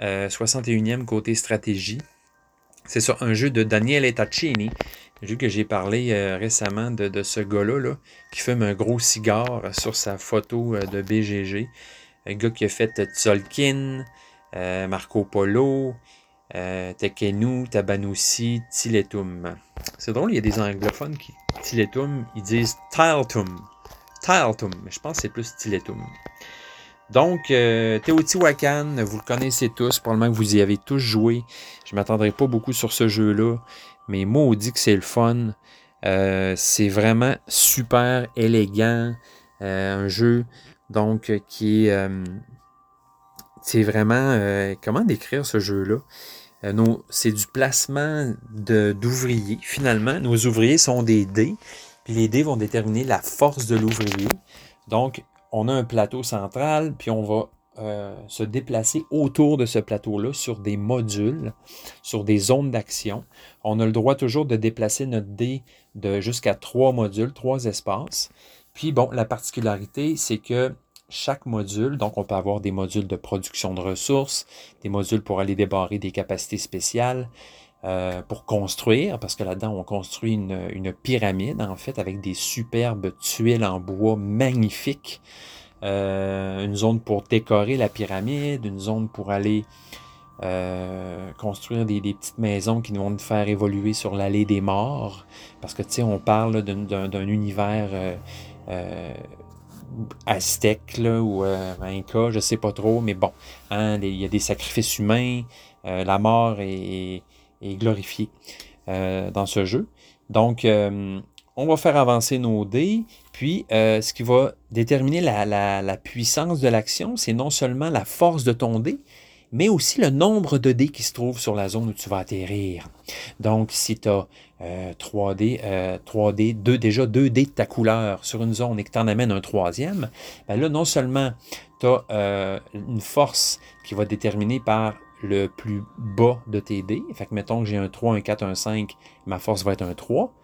Speaker 3: 61e côté stratégie. C'est ça, un jeu de Daniel Etachini, jeu que j'ai parlé euh, récemment de, ce gars-là, là, qui fume un gros cigare sur sa photo euh, de BGG. Un gars qui a fait Tzolkin, euh, Marco Polo, euh, Tekenu, Tabanousi, Tiletum. C'est drôle, il y a des anglophones qui, Tiletum, ils disent Tiletum. Tiletum, mais je pense que c'est plus Tiletum. Donc, euh, Teotihuacan, vous le connaissez tous, probablement que vous y avez tous joué. Je ne m'attendrai pas beaucoup sur ce jeu-là, mais dit que c'est le fun. Euh, c'est vraiment super élégant. Euh, un jeu, donc, qui est... Euh, c'est vraiment... Euh, comment décrire ce jeu-là? c'est du placement d'ouvriers. Finalement, nos ouvriers sont des dés, puis les dés vont déterminer la force de l'ouvrier. Donc, on a un plateau central, puis on va euh, se déplacer autour de ce plateau-là sur des modules, sur des zones d'action. On a le droit toujours de déplacer notre dé de jusqu'à trois modules, trois espaces. Puis bon, la particularité, c'est que chaque module, donc on peut avoir des modules de production de ressources, des modules pour aller débarrer des capacités spéciales, euh, pour construire, parce que là-dedans, on construit une, une, pyramide, en fait, avec des superbes tuiles en bois magnifiques. Euh, une zone pour décorer la pyramide, une zone pour aller euh, construire des, petites maisons qui vont nous faire évoluer sur l'allée des morts. Parce que, tu sais, on parle d'un univers euh, aztèque là, ou inca, je sais pas trop, mais bon, hein, il y a des sacrifices humains, la mort est et glorifié euh, dans ce jeu. Donc, on va faire avancer nos dés, puis euh, ce qui va déterminer la, puissance de l'action, c'est non seulement la force de ton dé, mais aussi le nombre de dés qui se trouvent sur la zone où tu vas atterrir. Donc, si tu as 3D, 3D, deux, déjà 2 dés de ta couleur sur une zone et que tu en amènes un troisième, ben là, non seulement tu as euh, une force qui va déterminer par le plus bas de tes dés. Fait que mettons que j'ai un 3, un 4, un 5, ma force va être un 3.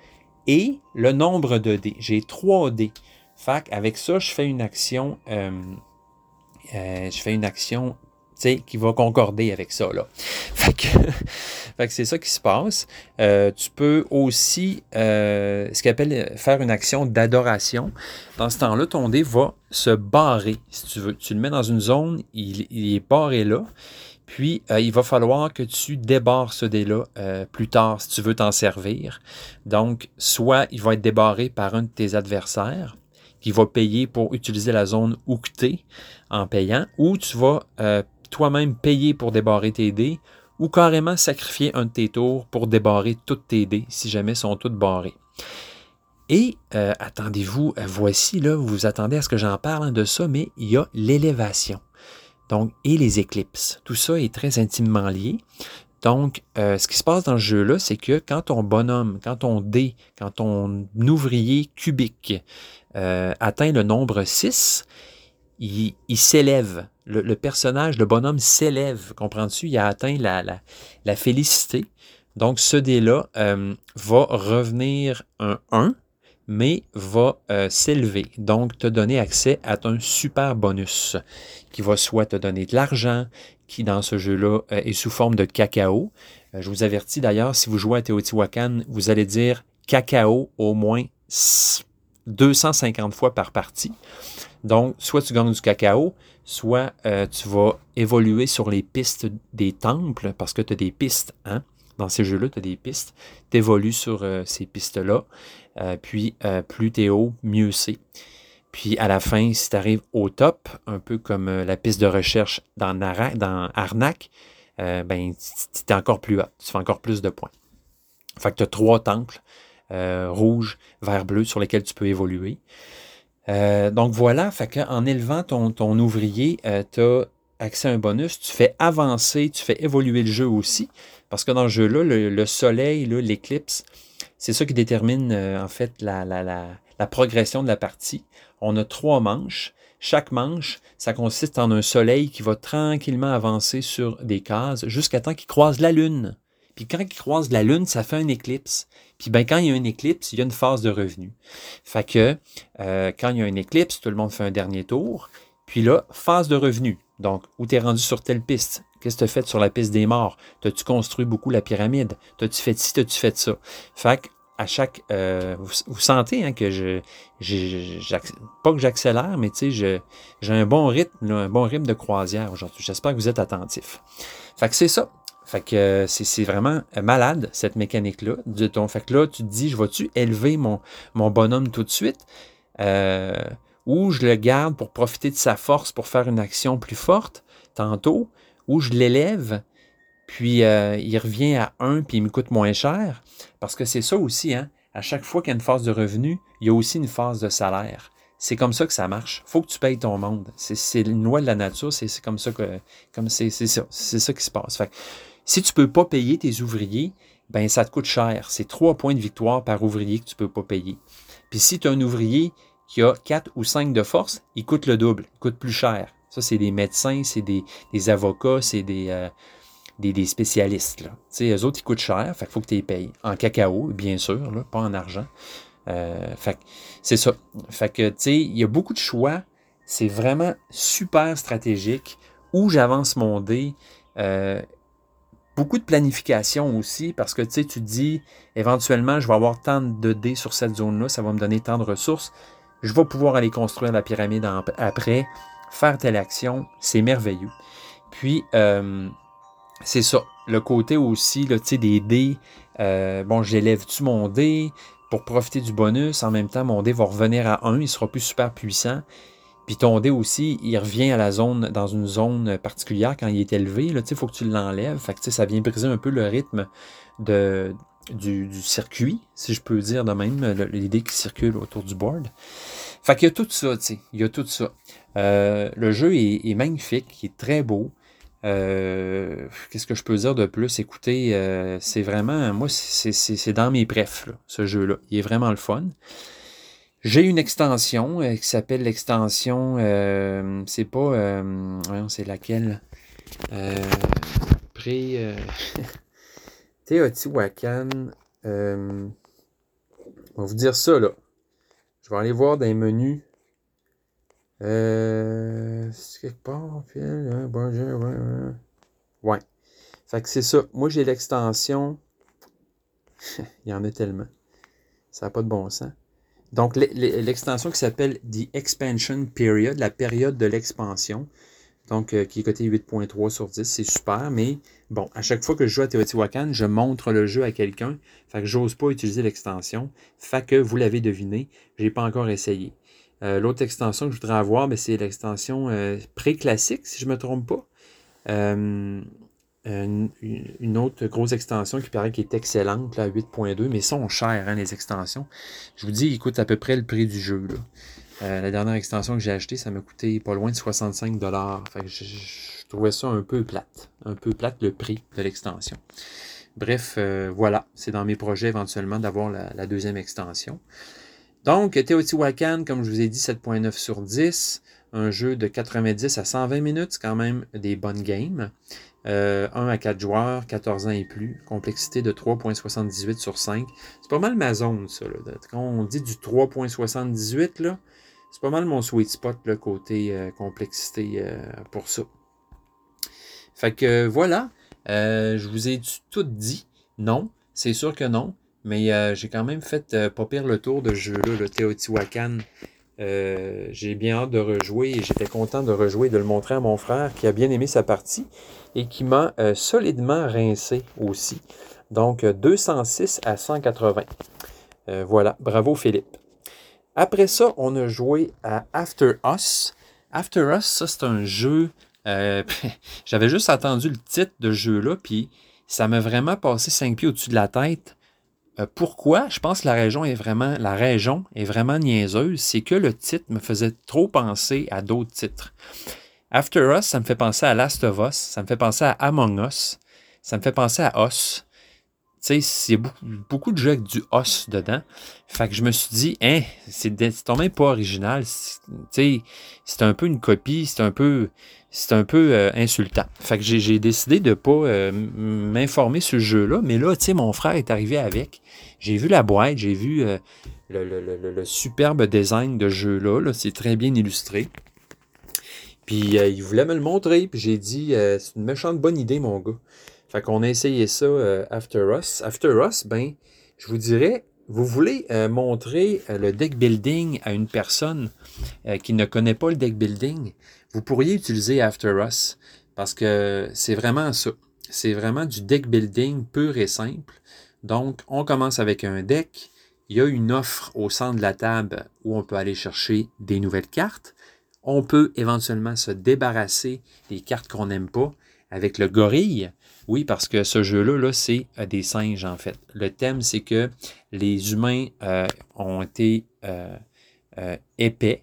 Speaker 3: Et le nombre de dés. J'ai 3 dés. Fait avec ça, je fais une action. Euh, euh, je fais une action qui va concorder avec ça. Là. *laughs* *laughs* Fait que, c'est ça qui se passe. Euh, tu peux aussi ce qu'on appelle faire une action d'adoration. Dans ce temps-là, ton dé va se barrer. Si tu veux, tu le mets dans une zone, il est barré là. Puis, euh, il va falloir que tu débarres ce dé-là euh, plus tard si tu veux t'en servir. Donc, soit il va être débarré par un de tes adversaires qui va payer pour utiliser la zone ouctée en payant, ou tu vas euh, toi-même payer pour débarrer tes dés, ou carrément sacrifier un de tes tours pour débarrer toutes tes dés si jamais sont toutes barrés. Et attendez-vous, voici, là, vous vous attendez à ce que j'en parle de ça, mais il y a l'élévation. Et les éclipses. Tout ça est très intimement lié. Donc, euh, ce qui se passe dans ce jeu-là, c'est que quand ton bonhomme, quand ton dé, quand ton ouvrier cubique euh, atteint le nombre 6, il, s'élève. Le, le, personnage, le bonhomme s'élève. Comprends-tu? Il a atteint la, la, la félicité. Donc, ce dé-là euh, va revenir un 1 mais va s'élever, donc te donner accès à un super bonus qui va soit te donner de l'argent, qui dans ce jeu-là euh, est sous forme de cacao. Euh, je vous avertis d'ailleurs, si vous jouez à Teotihuacan, vous allez dire cacao au moins 250 fois par partie. Donc, soit tu gagnes du cacao, soit euh, tu vas évoluer sur les pistes des temples, parce que tu as des pistes, hein? Dans ces jeux-là, tu as des pistes. Tu évolues sur ces pistes-là. Puis, plus tu es haut, mieux c'est. Puis, à la fin, si tu arrives au top, un peu comme la piste de recherche dans, dans Arnac, ben, tu es encore plus haut. Tu fais encore plus de points. Fait que tu as trois temples, rouge, vert, bleu, sur lesquels tu peux évoluer. Euh, donc voilà, en élevant ton, ton ouvrier, euh, tu as accès à un bonus, tu fais avancer, tu fais évoluer le jeu aussi, parce que dans ce jeu-là, le, soleil, l'éclipse, c'est ça qui détermine euh, en fait la, la, la, progression de la partie. On a trois manches. Chaque manche, ça consiste en un soleil qui va tranquillement avancer sur des cases jusqu'à temps qu'il croise la Lune. Puis quand il croise la Lune, ça fait un éclipse. Puis ben, quand il y a une éclipse, il y a une phase de revenu. Fait que euh, quand il y a une éclipse, tout le monde fait un dernier tour. Puis là, phase de revenu. Donc, où tu es rendu sur telle piste? Qu'est-ce que tu as fait sur la piste des morts? T'as-tu construit beaucoup la pyramide? T'as-tu fait ci? T'as-tu fait ça? Fait à chaque. Euh, vous, sentez hein, que je. pas que j'accélère, mais tu sais, j'ai un bon rythme, un bon rythme de croisière aujourd'hui. J'espère que vous êtes attentifs. Fait que c'est ça. Fait que euh, c'est vraiment euh, malade, cette mécanique-là. Fait que là, tu te dis, je vais-tu élever mon, bonhomme tout de suite? Ou je le garde pour profiter de sa force pour faire une action plus forte tantôt, ou je l'élève, puis il revient à 1 puis il me coûte moins cher. Parce que c'est ça aussi, hein? À chaque fois qu'il y a une phase de revenu, il y a aussi une phase de salaire. C'est comme ça que ça marche. faut que tu payes ton monde. C'est une loi de la nature. C'est comme ça que comme c'est ça. Ça qui se passe. Fait si tu ne peux pas payer tes ouvriers, ben ça te coûte cher. C'est trois points de victoire par ouvrier que tu ne peux pas payer. Puis si tu as un ouvrier qui a quatre ou cinq de force, il coûte le double, il coûte plus cher. Ça, c'est des médecins, c'est des, avocats, c'est des, euh, des, spécialistes. Là. eux autres, ils coûtent cher, fait qu'il faut que tu les payes. En cacao, bien sûr, pas en argent. Euh, fait c'est ça. Fait que, tu sais, il y a beaucoup de choix. C'est vraiment super stratégique. Où j'avance mon dé, euh, Beaucoup de planification aussi, parce que tu sais, tu dis éventuellement, je vais avoir tant de dés sur cette zone-là, ça va me donner tant de ressources. Je vais pouvoir aller construire la pyramide après, faire telle action, c'est merveilleux. Puis, euh, c'est ça. Le côté aussi, sais, des dés. Euh, bon, j'élève-tu mon dé pour profiter du bonus? En même temps, mon dé va revenir à 1, il sera plus super puissant. Puis ton dé aussi, il revient à la zone, dans une zone particulière quand il est élevé. Il faut que tu l'enlèves. Fait que ça vient briser un peu le rythme du, circuit, si je peux dire de même, les dés qui circulent autour du board. Fait qu'il y a tout ça, tu sais. Il y a tout ça. Euh, le jeu est, magnifique, il est très beau. Euh, qu'est-ce que je peux dire de plus? Écoutez, euh, c'est vraiment, moi, c'est dans mes prefs, ce jeu-là. Il est vraiment le fun. J'ai une extension euh, qui s'appelle l'extension, c'est pas, euh, c'est laquelle? Pré, *laughs* Teotihuacan, on va vous dire ça, là. Je vais aller voir dans les menus. Euh, c'est quelque part, hein, bon, ouais, ouais. ouais. Fait que c'est ça. Moi, j'ai l'extension. *laughs* Il y en a tellement. Ça n'a pas de bon sens. Donc, l'extension qui s'appelle The Expansion Period, la période de l'expansion, donc euh, qui est coté 8.3 sur 10, c'est super, mais bon, à chaque fois que je joue à Teotihuacan, je montre le jeu à quelqu'un, fait que j'ose pas utiliser l'extension, fait que vous l'avez deviné, j'ai pas encore essayé. Euh, l'autre extension que je voudrais avoir, ben, c'est l'extension euh, pré-classique, si je me trompe pas une, autre grosse extension qui paraît qui est excellente, là, 8.2, mais sont chères, hein, les extensions. Je vous dis, il coûte à peu près le prix du jeu. Euh, la dernière extension que j'ai achetée, ça m'a coûté pas loin de 65 dollars. je, trouvais ça un peu plate. Un peu plate le prix de l'extension. Bref, euh, voilà. C'est dans mes projets éventuellement d'avoir la, la, deuxième extension. Donc, Teotihuacan, comme je vous ai dit, 7.9 sur 10. Un jeu de 90 à 120 minutes, c'est quand même des bonnes games. 1 euh, à 4 joueurs, 14 ans et plus, complexité de 3.78 sur 5. C'est pas mal ma zone, ça. Quand on dit du 3.78, là, c'est pas mal mon sweet spot, le côté euh, complexité euh, pour ça. Fait que voilà, je vous ai tout dit? Non, c'est sûr que non. Mais j'ai quand même fait pas pire le tour de jeu-là, le Teotihuacan Euh, j'ai bien hâte de rejouer et j'étais content de rejouer et de le montrer à mon frère qui a bien aimé sa partie et qui m'a euh, solidement rincé aussi. Donc 206 à 180. voilà, bravo Philippe. Après ça, on a joué à After Us. After Us, ça c'est un jeu. *laughs* J'avais juste entendu le titre de jeu-là, puis ça m'a vraiment passé cinq pieds au-dessus de la tête. Euh, pourquoi? Je pense que la région est vraiment la région est vraiment niaiseuse, c'est que le titre me faisait trop penser à d'autres titres. After Us, ça me fait penser à Last of Us, ça me fait penser à Among Us, ça me fait penser à Us. Tu sais, c'est beaucoup, de jeux avec du os dedans. Fait que je me suis dit, hein, c'est même pas original. Tu sais, c'est un peu une copie, c'est un peu c'est un peu euh, insultant. Fait que j'ai décidé de ne pas euh, m'informer sur le jeu-là, mais là, tu sais, mon frère est arrivé avec. J'ai vu la boîte, j'ai vu euh, le, superbe design de jeu-là. -là, c'est très bien illustré. Puis il voulait me le montrer, puis j'ai dit, c'est une méchante bonne idée, mon gars. Fait qu'on a essayé ça After Us. After Us, ben, je vous dirais, vous voulez montrer le deck building à une personne qui ne connaît pas le deck building, vous pourriez utiliser After Us parce que c'est vraiment ça. C'est vraiment du deck building pur et simple. Donc, on commence avec un deck. Il y a une offre au centre de la table où on peut aller chercher des nouvelles cartes. On peut éventuellement se débarrasser des cartes qu'on n'aime pas avec le gorille. Oui, parce que ce jeu-là, -là, c'est euh, des singes en fait. Le thème, c'est que les humains euh, ont été euh, épais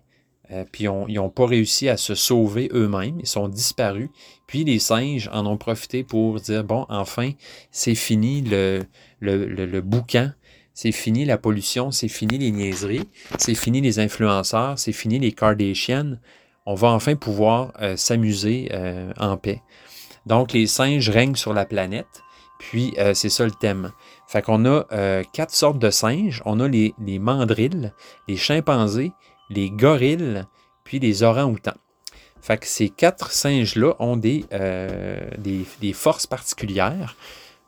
Speaker 3: puis ils n'ont pas réussi à se sauver eux-mêmes, ils sont disparus. Puis les singes en ont profité pour dire, bon, enfin, c'est fini le, le, boucan, c'est fini la pollution, c'est fini les niaiseries, c'est fini les influenceurs, c'est fini les Kardashians. On va enfin pouvoir s'amuser en paix. Donc les singes règnent sur la planète. Puis, c'est ça le thème. Fait qu'on a quatre sortes de singes. On a les, les mandrilles, les chimpanzés, les gorilles, puis les orang-outans. Fait que ces quatre singes-là ont des, euh, forces particulières.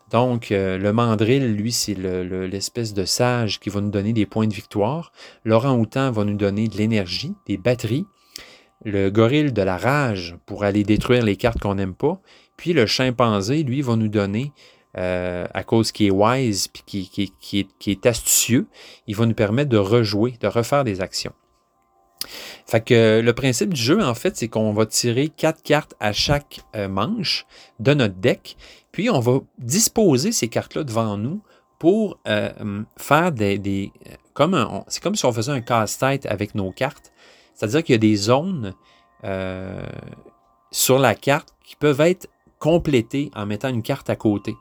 Speaker 3: Donc, euh, le mandrill, lui, c'est l'espèce de sage qui va nous donner des points de victoire. L'orang-outan va nous donner de l'énergie, des batteries. Le gorille de la rage pour aller détruire les cartes qu'on n'aime pas. Puis le chimpanzé, lui, va nous donner, euh, à cause qu'il est wise puis qui, est astucieux, il va nous permettre de rejouer, de refaire des actions. Fait que le principe du jeu, en fait, c'est qu'on va tirer quatre cartes à chaque euh, manche de notre deck, puis on va disposer ces cartes-là devant nous pour euh, faire des. comme c'est comme si on faisait un casse-tête avec nos cartes. C'est-à-dire qu'il y a des zones euh, sur la carte qui peuvent être complétées en mettant une carte à côté.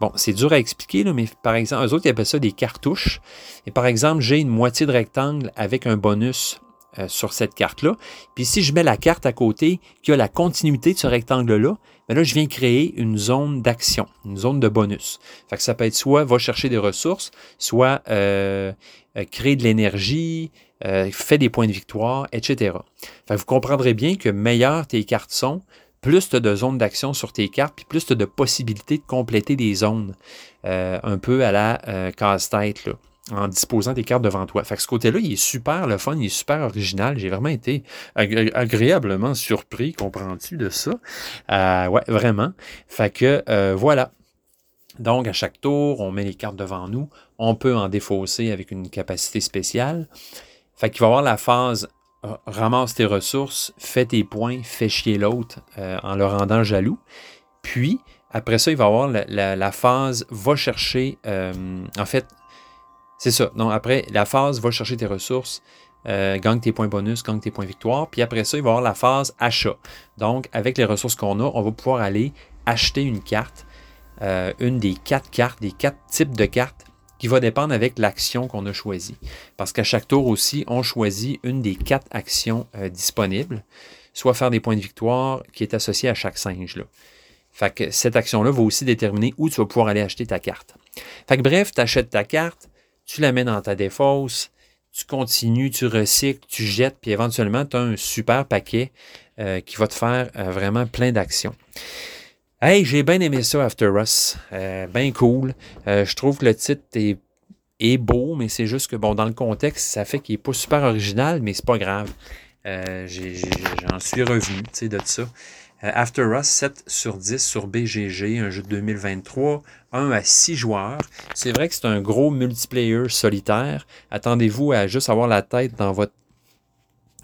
Speaker 3: Bon, c'est dur à expliquer, mais par exemple, eux autres, ils appellent ça des cartouches. Et par exemple, j'ai une moitié de rectangle avec un bonus euh, sur cette carte-là. Puis si je mets la carte à côté qui a la continuité de ce rectangle-là, bien là, je viens créer une zone d'action, une zone de bonus. Fait ça peut être soit va chercher des ressources, soit euh, euh, créer de l'énergie, fait des points de victoire, etc. Vous comprendrez bien que meilleures tes cartes sont, plus de zones d'action sur tes cartes, puis plus de possibilités de compléter des zones, un peu à la casse-tête. Là en disposant des cartes devant toi. Fait que ce côté-là, il est super le fun, il est super original. J'ai vraiment été agréablement surpris, comprends-tu, de ça? Euh, ouais, vraiment. Fait que euh, voilà. Donc, à chaque tour, on met les cartes devant nous. On peut en défausser avec une capacité spéciale. Fait qu'il va y avoir la phase euh, ramasse tes ressources, fais tes points, fais chier l'autre en le rendant jaloux. Puis, après ça, il va avoir la, phase va chercher, en fait, c'est ça. Donc, après, la phase va chercher tes ressources, euh, gagne tes points bonus, gagne tes points victoire. Puis après ça, il va avoir la phase achat. Donc, avec les ressources qu'on a, on va pouvoir aller acheter une carte, euh, une des quatre cartes, des quatre types de cartes qui va dépendre avec l'action qu'on a choisie. Parce qu'à chaque tour aussi, on choisit une des quatre actions euh, disponibles, soit faire des points de victoire qui est associé à chaque singe. Là. Fait que cette action-là va aussi déterminer où tu vas pouvoir aller acheter ta carte. Fait que bref, tu achètes ta carte, tu la mets dans ta défausse, tu continues, tu recycles, tu jettes, puis éventuellement, tu as un super paquet euh, qui va te faire euh, vraiment plein d'actions. Hey, j'ai bien aimé ça, After Us. Euh, bien cool. je trouve que le titre est est beau, mais c'est juste que, bon, dans le contexte, ça fait qu'il n'est pas super original, mais c'est pas grave. Euh, j'en suis revenu, tu sais, de ça. Euh, After Us, 7 sur 10 sur BGG, un jeu de 2023, 1 à 6 joueurs. C'est vrai que c'est un gros multiplayer solitaire. Attendez-vous à juste avoir la tête dans votre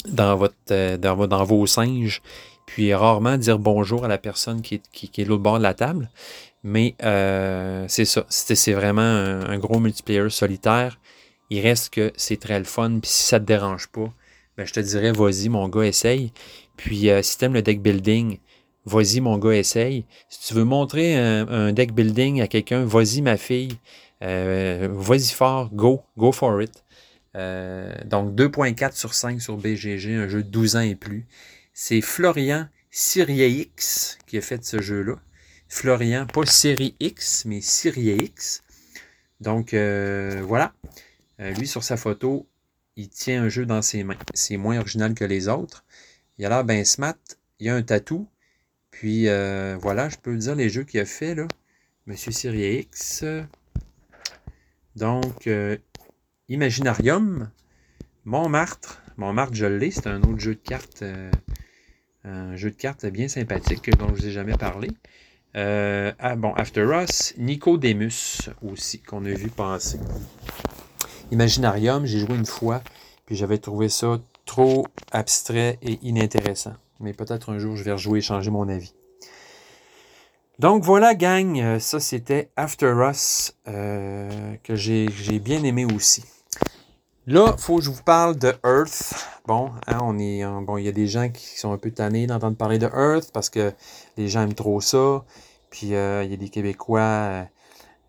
Speaker 3: dans, votre, euh, dans, vos singes, puis rarement dire bonjour à la personne qui est, qui, l'autre bord de la table. Mais euh, c'est ça, c'est vraiment un, gros multiplayer solitaire. Il reste que c'est très le fun, puis si ça te dérange pas, ben, je te dirais, vas-y, mon gars, essaye. Puis si tu aimes le deck building, vas-y mon gars, essaye. Si tu veux montrer un, deck building à quelqu'un, vas-y ma fille, euh, vas-y fort, go, go for it. Euh, donc 2.4 sur 5 sur BGG, un jeu de 12 ans et plus. C'est Florian X qui a fait ce jeu-là. Florian, pas Série X, mais X. Donc euh, voilà. lui, sur sa photo, il tient un jeu dans ses mains. C'est moins original que les autres. Il a l'air bien smart. Il y a un tatou. Puis euh, voilà, je peux dire les jeux qu'il a fait, là. Monsieur Syrie X. Donc, euh, Imaginarium. Montmartre. Montmartre, je l'ai. C'est un autre jeu de cartes. Euh, un jeu de cartes bien sympathique dont je ne vous ai jamais parlé. ah bon, After Us. Nicodemus aussi, qu'on a vu passer. Imaginarium, j'ai joué une fois. Puis j'avais trouvé ça trop abstrait et inintéressant mais peut-être un jour je vais rejouer et changer mon avis. Donc voilà, gang, euh, ça c'était After Us euh, que j'ai bien aimé aussi. Là, il faut que je vous parle de Earth. Bon, hein, on est, bon, il y a des gens qui sont un peu tannés d'entendre parler de Earth parce que les gens aiment trop ça. Puis euh, il y a des Québécois,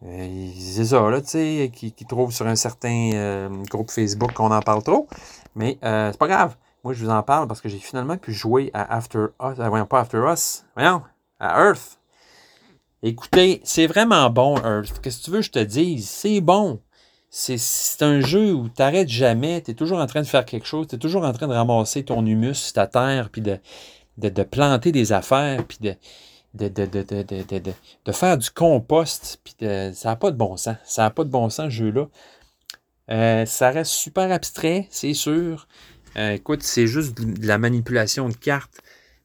Speaker 3: c'est ça, là, tu sais, qui, trouvent sur un certain groupe Facebook qu'on en parle trop. Mais c'est pas grave. Moi, je vous en parle parce que j'ai finalement pu jouer à After Us. Euh, voyons, pas After Us. Voyons, à Earth. Écoutez, c'est vraiment bon, Earth. Qu'est-ce que tu veux que je te dise? C'est bon. C'est un jeu où tu n'arrêtes jamais. Tu es toujours en train de faire quelque chose. Tu es toujours en train de ramasser ton humus, ta terre, puis de, de, planter des affaires, puis de, de, de, faire du compost. Puis ça n'a pas de bon sens. Ça n'a pas de bon sens, ce jeu-là. Euh, ça reste super abstrait, c'est sûr. Euh, écoute, c'est juste de la manipulation de cartes.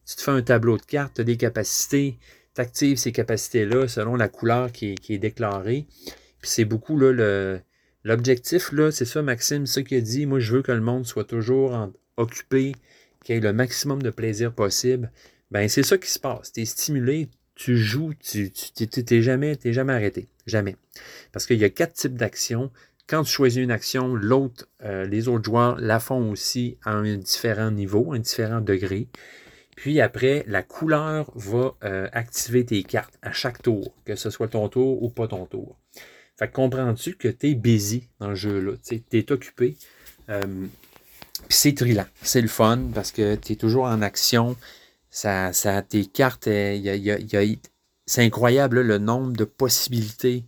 Speaker 3: Tu te fais un tableau de cartes, tu as des capacités, tu actives ces capacités-là selon la couleur qui est, déclarée. Puis c'est beaucoup là, l'objectif, là, c'est ça, Maxime, ce qu'il a dit. Moi, je veux que le monde soit toujours occupé, qu'il ait le maximum de plaisir possible. Ben, c'est ça qui se passe. Tu es stimulé, tu joues, tu n'es jamais, jamais arrêté. Jamais. Parce qu'il y a quatre types d'actions. Quand tu choisis une action, l'autre, euh, les autres joueurs la font aussi à un différent niveau, un différent degré. Puis après, la couleur va euh, activer tes cartes à chaque tour, que ce soit ton tour ou pas ton tour. Comprends-tu que tu es busy dans le jeu-là, tu es occupé. Euh, c'est trillant, c'est le fun parce que tu es toujours en action. Ça, ça, tes cartes, c'est incroyable le nombre de possibilités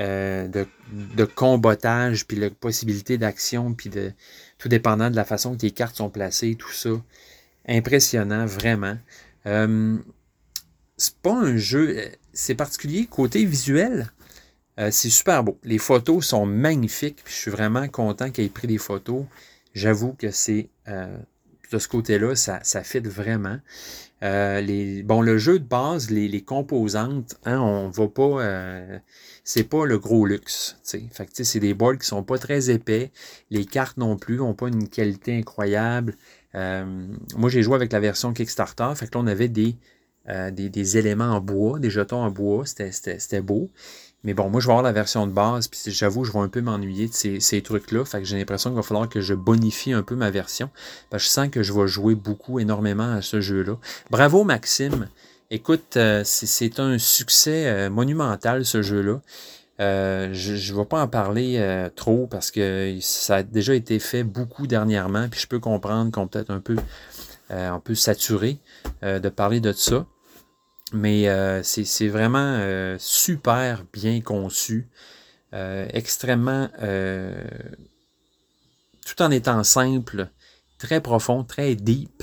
Speaker 3: euh, de, de, combotage, puis la possibilité d'action, puis de tout dépendant de la façon que tes cartes sont placées, tout ça. Impressionnant, vraiment. Euh, c'est pas un jeu, euh, c'est particulier côté visuel? C'est super beau. Les photos sont magnifiques. Je suis vraiment content qu'il ait pris des photos. J'avoue que c'est de ce côté-là, ça, fit vraiment. les, bon, le jeu de base, les, les composantes, hein, on va pas c'est pas le gros luxe. C'est des boards qui sont pas très épais. Les cartes non plus n'ont pas une qualité incroyable. Euh, moi, j'ai joué avec la version Kickstarter. Fait que là, on avait des, euh, des, éléments en bois, des jetons en bois. C'était beau. Mais bon, moi, je vais avoir la version de base. Puis j'avoue, je vais un peu m'ennuyer de ces, trucs-là. Fait que j'ai l'impression qu'il va falloir que je bonifie un peu ma version. Parce que je sens que je vais jouer beaucoup, énormément à ce jeu-là. Bravo, Maxime. Écoute, euh, c'est un succès euh, monumental ce jeu-là. Euh, je ne vais pas en parler trop parce que ça a déjà été fait beaucoup dernièrement, puis je peux comprendre qu'on peut être un peu, un peu saturé de parler de ça. Mais c'est vraiment super bien conçu, extrêmement, tout en étant simple, très profond, très deep.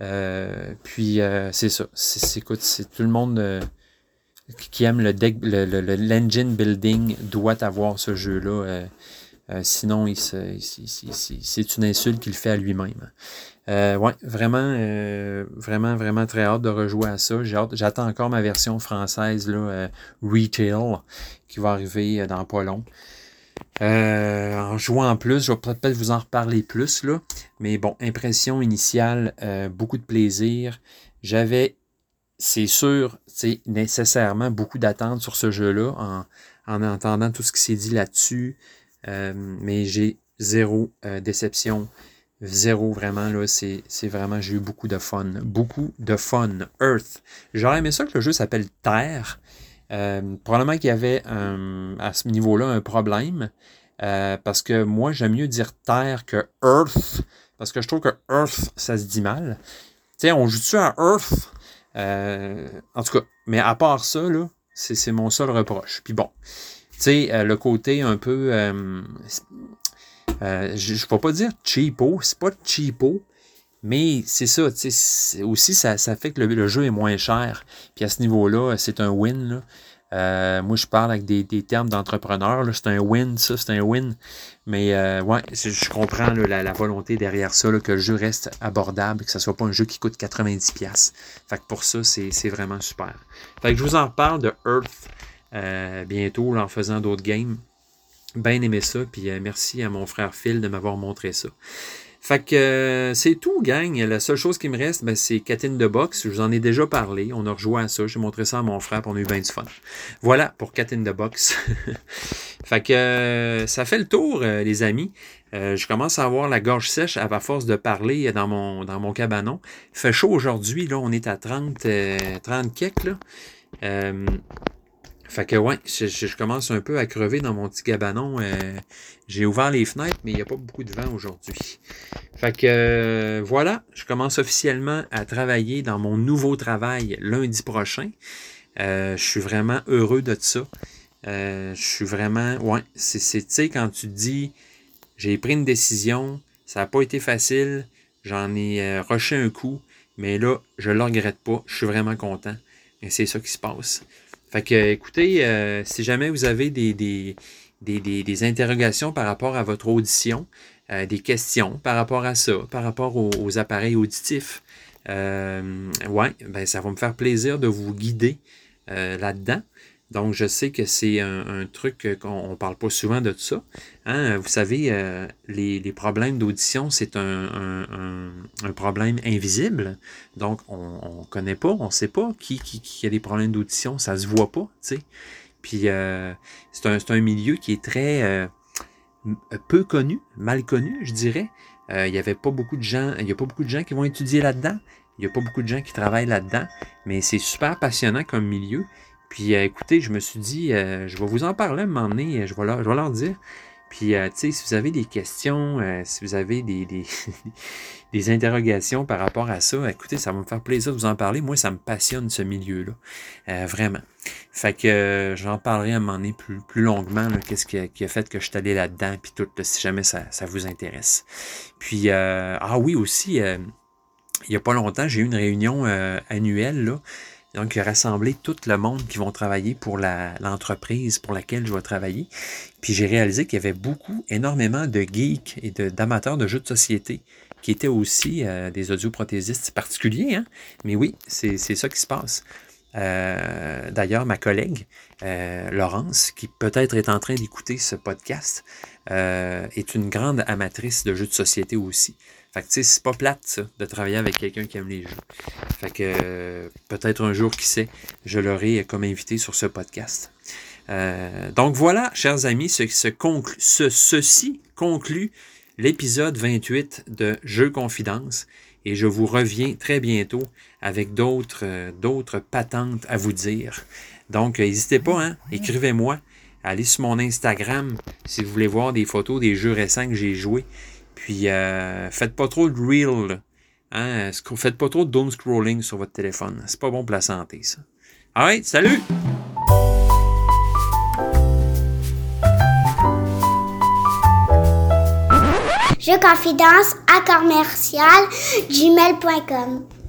Speaker 3: Euh, puis euh, c'est ça. C'est, tout le monde. Euh, qui aime le deck, le, le- le- l'engine building doit avoir ce jeu-là. euh, euh, sinon, il- il- c'est une insulte qu'il fait à lui-même. Euh, ouais, vraiment, euh, vraiment, vraiment très hâte de rejouer à ça. J'attends encore ma version française, là, euh, Retail, qui va arriver dans pas long. En jouant en plus, je vais peut-être vous en reparler plus, là. Mais bon, impression initiale, beaucoup de plaisir. J'avais, c'est sûr, nécessairement beaucoup d'attentes sur ce jeu-là en, en entendant tout ce qui s'est dit là-dessus. Mais j'ai zéro déception. Zéro vraiment, là, c'est vraiment, j'ai eu beaucoup de fun. Beaucoup de fun. Earth. J'aurais aimé ça que le jeu s'appelle Terre. Euh, probablement qu'il y avait un- à ce niveau-là un problème. euh, parce que moi, j'aime mieux dire Terre que Earth. Parce que je trouve que Earth, ça se dit mal. Tu sais, on joue-tu à Earth? Euh, en tout cas, mais à part ça, là, c'est mon seul reproche. Puis bon, tu sais, euh, le côté un peu. Euh, je ne vais pas dire cheapo, c'est pas cheapo, mais c'est ça, aussi ça, fait que le, jeu est moins cher. Puis à ce niveau-là, c'est un win. là. Euh, moi, je parle avec des, termes d'entrepreneur. C'est un win, ça, c'est un win. Mais euh, ouais, je comprends la, volonté derrière ça, là, que le jeu reste abordable, que ce soit pas un jeu qui coûte 90$. Fait que pour ça, c'est vraiment super. Fait que je vous en reparle de Earth bientôt là, en faisant d'autres games. Bien aimé ça, puis euh, merci à mon frère Phil de m'avoir montré ça. Fait que euh, c'est tout, gang. La seule chose qui me reste, ben, c'est Cat in the Box. Je vous en ai déjà parlé. On a rejoué à ça. J'ai montré ça à mon frère, puis on a eu bien du fun. Voilà pour Cat in the Box. *laughs* fait que euh, ça fait le tour, les amis. Je commence à avoir la gorge sèche à force de parler dans mon, dans mon cabanon. Fait chaud aujourd'hui. Là, on est à 30, euh, 30 kek, là. Euh, fait que ouais, je, commence un peu à crever dans mon petit cabanon. Euh, j'ai ouvert les fenêtres, mais il n'y a pas beaucoup de vent aujourd'hui. Fait que euh, voilà, je commence officiellement à travailler dans mon nouveau travail lundi prochain. Euh, je suis vraiment heureux de ça. Euh, je suis vraiment. Ouais, c'est, tu sais, quand tu dis j'ai pris une décision, ça n'a pas été facile, j'en ai rushé un coup, mais là, je ne le regrette pas, je suis vraiment content. Et c'est ça qui se passe. Fait que, écoutez, euh, si jamais vous avez des, des, des, des- interrogations par rapport à votre audition, euh, des questions par rapport à ça, par rapport aux, aux appareils auditifs, euh, ouais, ben ça va me faire plaisir de vous guider euh, là-dedans. Donc, je sais que c'est un, truc qu'on ne parle pas souvent de ça. Hein, Vous savez, euh, les, problèmes d'audition, c'est un, problème invisible. Donc, on ne connaît pas, on ne sait pas qui, a des problèmes d'audition, ça se voit pas, tu sais. Puis, euh, c'est un, milieu qui est très euh, peu connu, mal connu, je dirais. Il y avait pas beaucoup de gens, il n'y a pas beaucoup de gens qui vont étudier là-dedans. Il n'y a pas beaucoup de gens qui travaillent là-dedans, mais c'est super passionnant comme milieu. Puis euh, écoutez, je me suis dit, euh, je vais vous en parler à un moment donné, euh, je vais leur, dire. Puis, tu sais, si vous avez des questions, si vous avez *laughs* des, interrogations par rapport à ça, écoutez, ça va me faire plaisir de vous en parler. Moi, ça me passionne ce milieu-là. Vraiment. Fait que j'en parlerai à un moment donné plus, longuement, qu'est-ce qui a, fait que je suis allé là-dedans, puis tout, si jamais ça, ça vous intéresse. Puis, ah oui, aussi, il n'y a pas longtemps, j'ai eu une réunion annuelle, là, donc, a rassemblé tout le monde qui vont travailler pour l'entreprise pour laquelle je vais travailler. Puis j'ai réalisé qu'il y avait beaucoup, énormément de geeks et d'amateurs de, jeux de société qui étaient aussi euh, des audioprothésistes particuliers. Hein? Mais oui, c'est ça qui se passe. Euh, D'ailleurs, ma collègue, euh, Laurence, qui peut-être est en train d'écouter ce podcast, est une grande amatrice de jeux de société aussi. Fait que tu sais, c'est pas plate ça, de travailler avec quelqu'un qui aime les jeux. Fait que euh, peut-être un jour, qui sait, je l'aurai comme invité sur ce podcast. Euh, donc voilà, chers amis, ce, ce conclu- ce- ceci conclut l'épisode 28 de Jeux Confidence. Et je vous reviens très bientôt avec d'autres euh, d'autres patentes à vous dire. Donc, euh, n'hésitez pas, hein, écrivez-moi. Allez sur mon Instagram si vous voulez voir des photos des jeux récents que j'ai joués. Puis, euh, faites pas trop de reel. Hein, faites pas trop de doom scrolling sur votre téléphone. C'est pas bon pour la santé, ça. Alright, salut!
Speaker 4: Je confidence à commercial gmail.com.